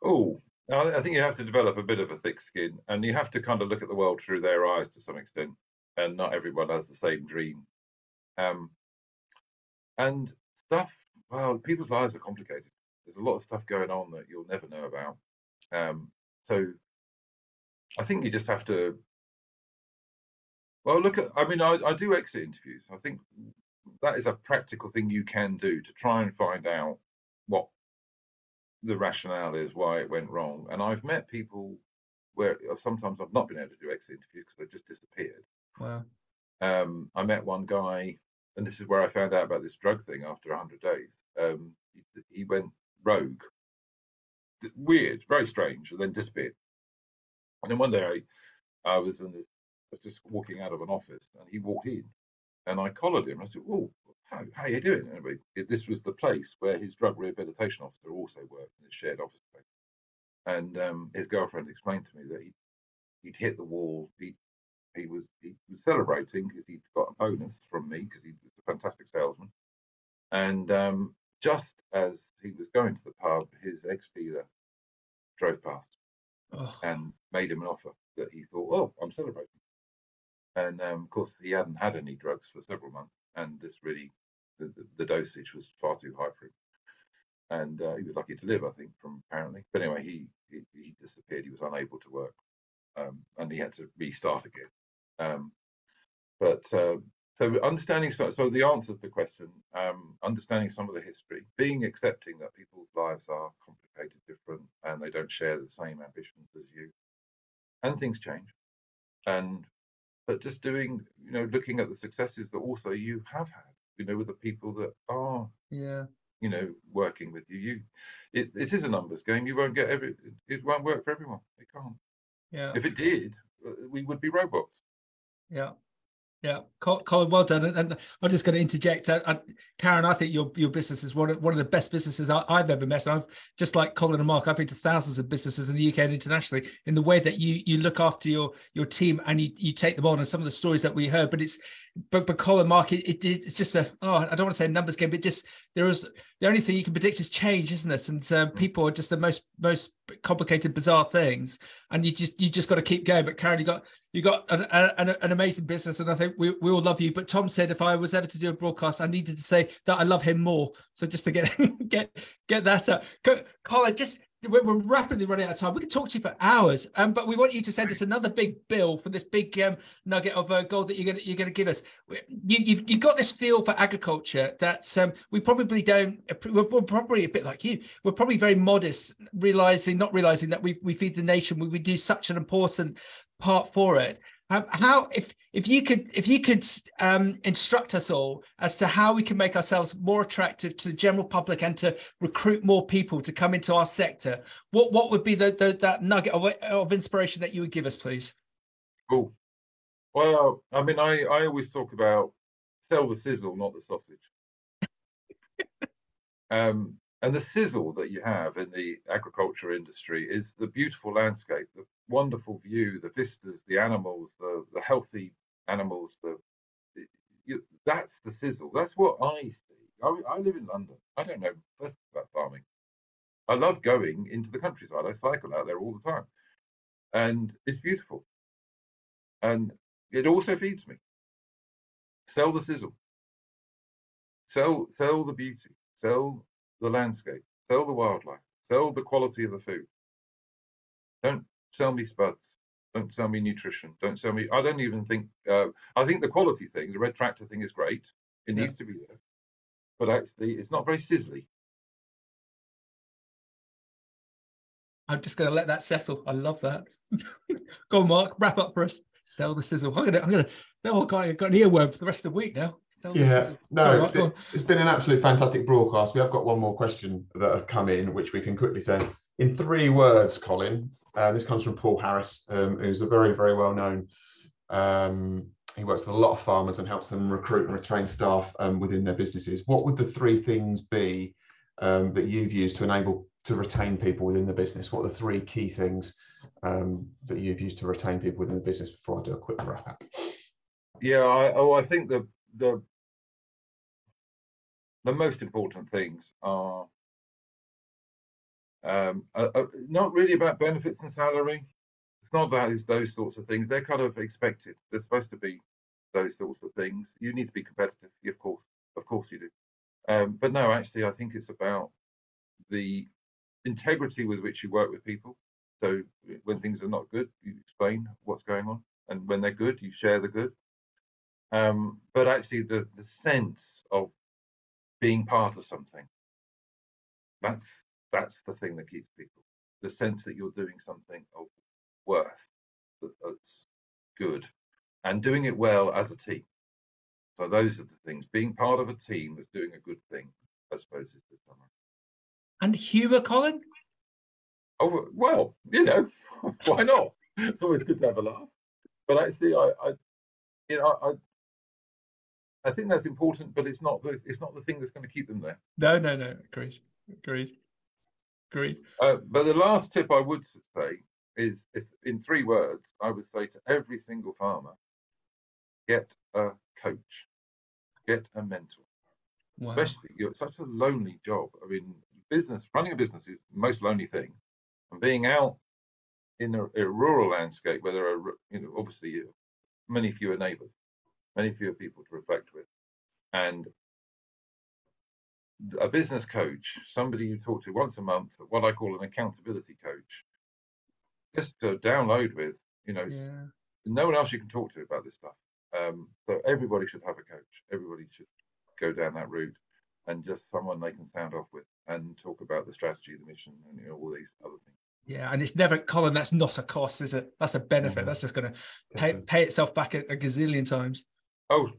C: Oh, I think you have to develop a bit of a thick skin, and you have to kind of look at the world through their eyes to some extent. And not everyone has the same dream. Um, and stuff, well, people's lives are complicated. There's a lot of stuff going on that you'll never know about. Um, so I think you just have to. Well, look at. I mean, I, I do exit interviews. I think that is a practical thing you can do to try and find out what the rationale is, why it went wrong. And I've met people where sometimes I've not been able to do exit interviews because they've just disappeared.
A: Wow.
C: Um, I met one guy and this is where I found out about this drug thing after 100 days. Um, he, he, went rogue, weird, very strange, and then disappeared. And then one day I, I was in this, was just walking out of an office, and he walked in, and I collared him. I said, "Oh, how how you doing?" Anyway, this was the place where his drug rehabilitation officer also worked in a shared office space. And um, his girlfriend explained to me that he he'd hit the wall, he he was he was celebrating because he'd got a bonus from me because he was a fantastic salesman. And um, just as he was going to the pub, his ex dealer drove past oh. and made him an offer that he thought, "Oh, I'm celebrating." And um, of course, he hadn't had any drugs for several months, and this really the, the, the dosage was far too high for him. And uh, he was lucky to live, I think, from apparently. But anyway, he, he, he disappeared. He was unable to work, um, and he had to restart again. Um, but uh, so understanding so, so the answer to the question, um, understanding some of the history, being accepting that people's lives are complicated, different, and they don't share the same ambitions as you, and things change, and but just doing, you know, looking at the successes that also you have had, you know, with the people that are,
A: yeah,
C: you know, working with you. You, it, it is a numbers game. You won't get every, it won't work for everyone. It can't.
A: Yeah.
C: If it did, uh, we would be robots.
A: Yeah. Yeah, Colin, well done. And, I'm just going to interject, uh, Karen. I think your your business is one of one of the best businesses I, have ever met. And I've just like Colin and Mark. I've been to thousands of businesses in the UK and internationally. In the way that you you look after your your team and you you take them on, and some of the stories that we heard. But it's but but Colin Mark, it, it, it's just a oh I don't want to say a numbers game, but just there is the only thing you can predict is change, isn't it? And um, mm. people are just the most most complicated, bizarre things, and you just you just got to keep going. But Karen, you got you got an, an, an, amazing business, and I think we, we all love you. But Tom said if I was ever to do a broadcast, I needed to say that I love him more. So just to get get get that up, Colin, just we're, rapidly running out of time. We could talk to you for hours, um, but we want you to send us another big bill for this big um, nugget of uh, gold that you're going you're to give us. You, have you've, you've got this feel for agriculture that um, we probably don't. We're, we're, probably a bit like you. We're probably very modest, realizing not realizing that we we feed the nation. We, we do such an important part for it. Um, how if if you could if you could um, instruct us all as to how we can make ourselves more attractive to the general public and to recruit more people to come into our sector, what what would be the, the that nugget of, of inspiration that you would give us, please?
C: Cool. Well, I mean, I I always talk about sell the sizzle, not the sausage. um, and the sizzle that you have in the agriculture industry is the beautiful landscape, the wonderful view, the vistas, the animals, the, the healthy animals. The, you, that's the sizzle. That's what I see. I, I live in London. I don't know first about farming. I love going into the countryside. I cycle out there all the time, and it's beautiful. And it also feeds me. Sell the sizzle. Sell sell the beauty. Sell the landscape, sell the wildlife, sell the quality of the food. Don't sell me spuds. Don't sell me nutrition. Don't sell me. I don't even think. Uh, I think the quality thing, the red tractor thing, is great. It yeah. needs to be there, but actually, it's not very sizzly.
A: I'm just going to let that settle. I love that. Go on, Mark. Wrap up for us. Sell the sizzle. I'm gonna. I'm gonna. Oh, God, I've got an earworm for the rest of the week now
B: yeah, no, right, it, has been an absolutely fantastic broadcast. We have got one more question that have come in, which we can quickly say in three words. Colin, uh, this comes from Paul Harris, um, who's a very, very well known um, he works with a lot of farmers and helps them recruit and retain staff um, within their businesses. What would the three things be um, that you've used to enable to retain people within the business? What are the three key things um, that you've used to retain people within the business? Before I do a quick wrap up.
C: Yeah, I, oh, I think the the the most important things are um, uh, uh, not really about benefits and salary. It's not about it's those sorts of things. They're kind of expected. They're supposed to be those sorts of things. You need to be competitive, of course, of course you do. Um, but no, actually, I think it's about the integrity with which you work with people. So when things are not good, you explain what's going on, and when they're good, you share the good. Um, but actually, the the sense of being part of something that's that's the thing that keeps people the sense that you're doing something of worth that's good and doing it well as a team so those are the things being part of a team that's doing a good thing i suppose is the summary
A: and humor colin
C: oh well you know why not it's always good to have a laugh but actually i i you know i I think that's important, but it's not the it's not the thing that's going to keep them there.
A: No, no, no. Agreed. Agreed. Agreed.
C: Uh, but the last tip I would say is, if in three words, I would say to every single farmer, get a coach, get a mentor. Wow. Especially, you're such a lonely job. I mean, business running a business is the most lonely thing, and being out in a, a rural landscape where there are, you know, obviously many fewer neighbours many fewer people to reflect with. And a business coach, somebody you talk to once a month, what I call an accountability coach, just to download with, you know, yeah. no one else you can talk to about this stuff. Um, so everybody should have a coach. Everybody should go down that route and just someone they can sound off with and talk about the strategy, the mission, and you know all these other things.
A: Yeah, and it's never, Colin. That's not a cost, is it? That's a benefit. Mm-hmm. That's just going to pay, pay itself back a, a gazillion times.
C: Oh,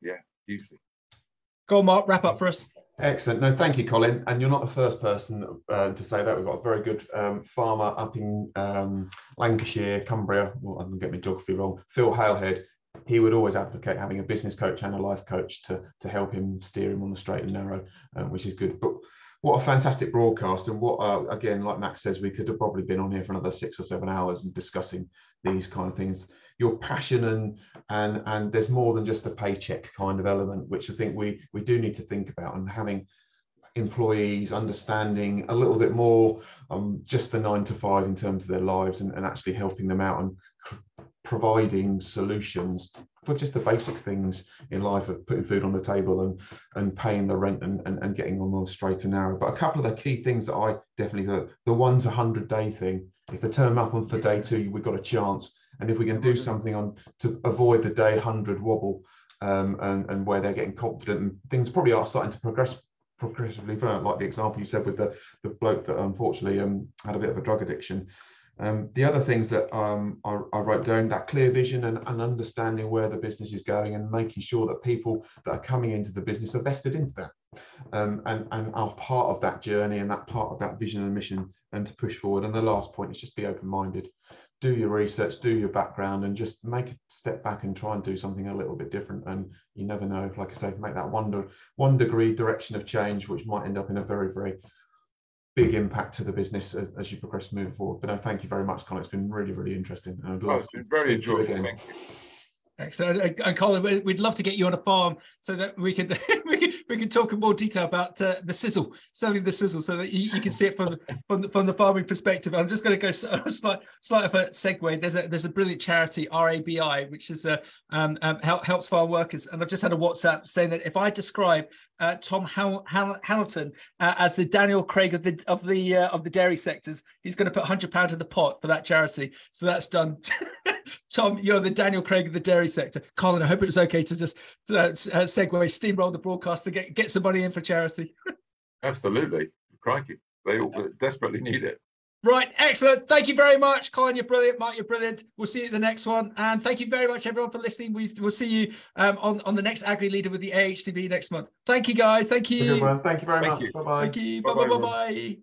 C: yeah, hugely.
A: Go on, Mark, wrap up for us.
B: Excellent. No, thank you, Colin. And you're not the first person uh, to say that. We've got a very good um, farmer up in um, Lancashire, Cumbria. Well, I'm going to get my geography wrong. Phil Halehead. He would always advocate having a business coach and a life coach to, to help him steer him on the straight and narrow, um, which is good. But what a fantastic broadcast. And what, uh, again, like Max says, we could have probably been on here for another six or seven hours and discussing these kind of things your passion and and and there's more than just a paycheck kind of element which i think we we do need to think about. And having employees understanding a little bit more um, just the nine to five in terms of their lives and, and actually helping them out and providing solutions for just the basic things in life of putting food on the table and and paying the rent and, and, and getting on the straight and narrow. But a couple of the key things that i definitely the, the one to 100 day thing. If they turn up on for day two we've got a chance and if we can do something on to avoid the day 100 wobble um, and, and where they're getting confident and things probably are starting to progress progressively like the example you said with the, the bloke that unfortunately um, had a bit of a drug addiction. Um, the other things that um, I, I, wrote down, that clear vision and, and, understanding where the business is going and making sure that people that are coming into the business are vested into that um, and, and are part of that journey and that part of that vision and mission and to push forward. And the last point is just be open-minded do your research, do your background, and just make a step back and try and do something a little bit different. And you never know, like I say, make that one, one degree direction of change, which might end up in a very, very big impact to the business as, as you progress moving forward. But no, thank you very much, Colin. It's been really, really interesting.
C: And I'd oh, love oh, it's been very enjoyable. Again.
A: Excellent. And Colin, we'd love to get you on a farm so that we could we could we can talk in more detail about uh, the sizzle, selling the sizzle, so that you, you can see it from from the, from the farming perspective. I'm just going to go slight slight of a segue. There's a there's a brilliant charity RABI which is uh, um, um, helps farm workers, and I've just had a WhatsApp saying that if I describe uh, Tom Hamilton uh, as the Daniel Craig of the of the uh, of the dairy sectors, he's going to put hundred pounds in the pot for that charity. So that's done. Tom, you're the Daniel Craig of the dairy sector. Colin, I hope it was okay to just uh, uh, segue, steamroll the broadcast to get, get some money in for charity.
C: Absolutely. Crikey. They all desperately need it.
A: Right, excellent. Thank you very much, Colin. You're brilliant. Mark, you're brilliant. We'll see you at the next one. And thank you very much, everyone, for listening. We, will see you um, on, on the next Agri Leader with the AHDB next month. Thank you, guys. Thank you.
B: Thank you very Thank much. Bye bye.
A: Thank you. Bye bye bye bye.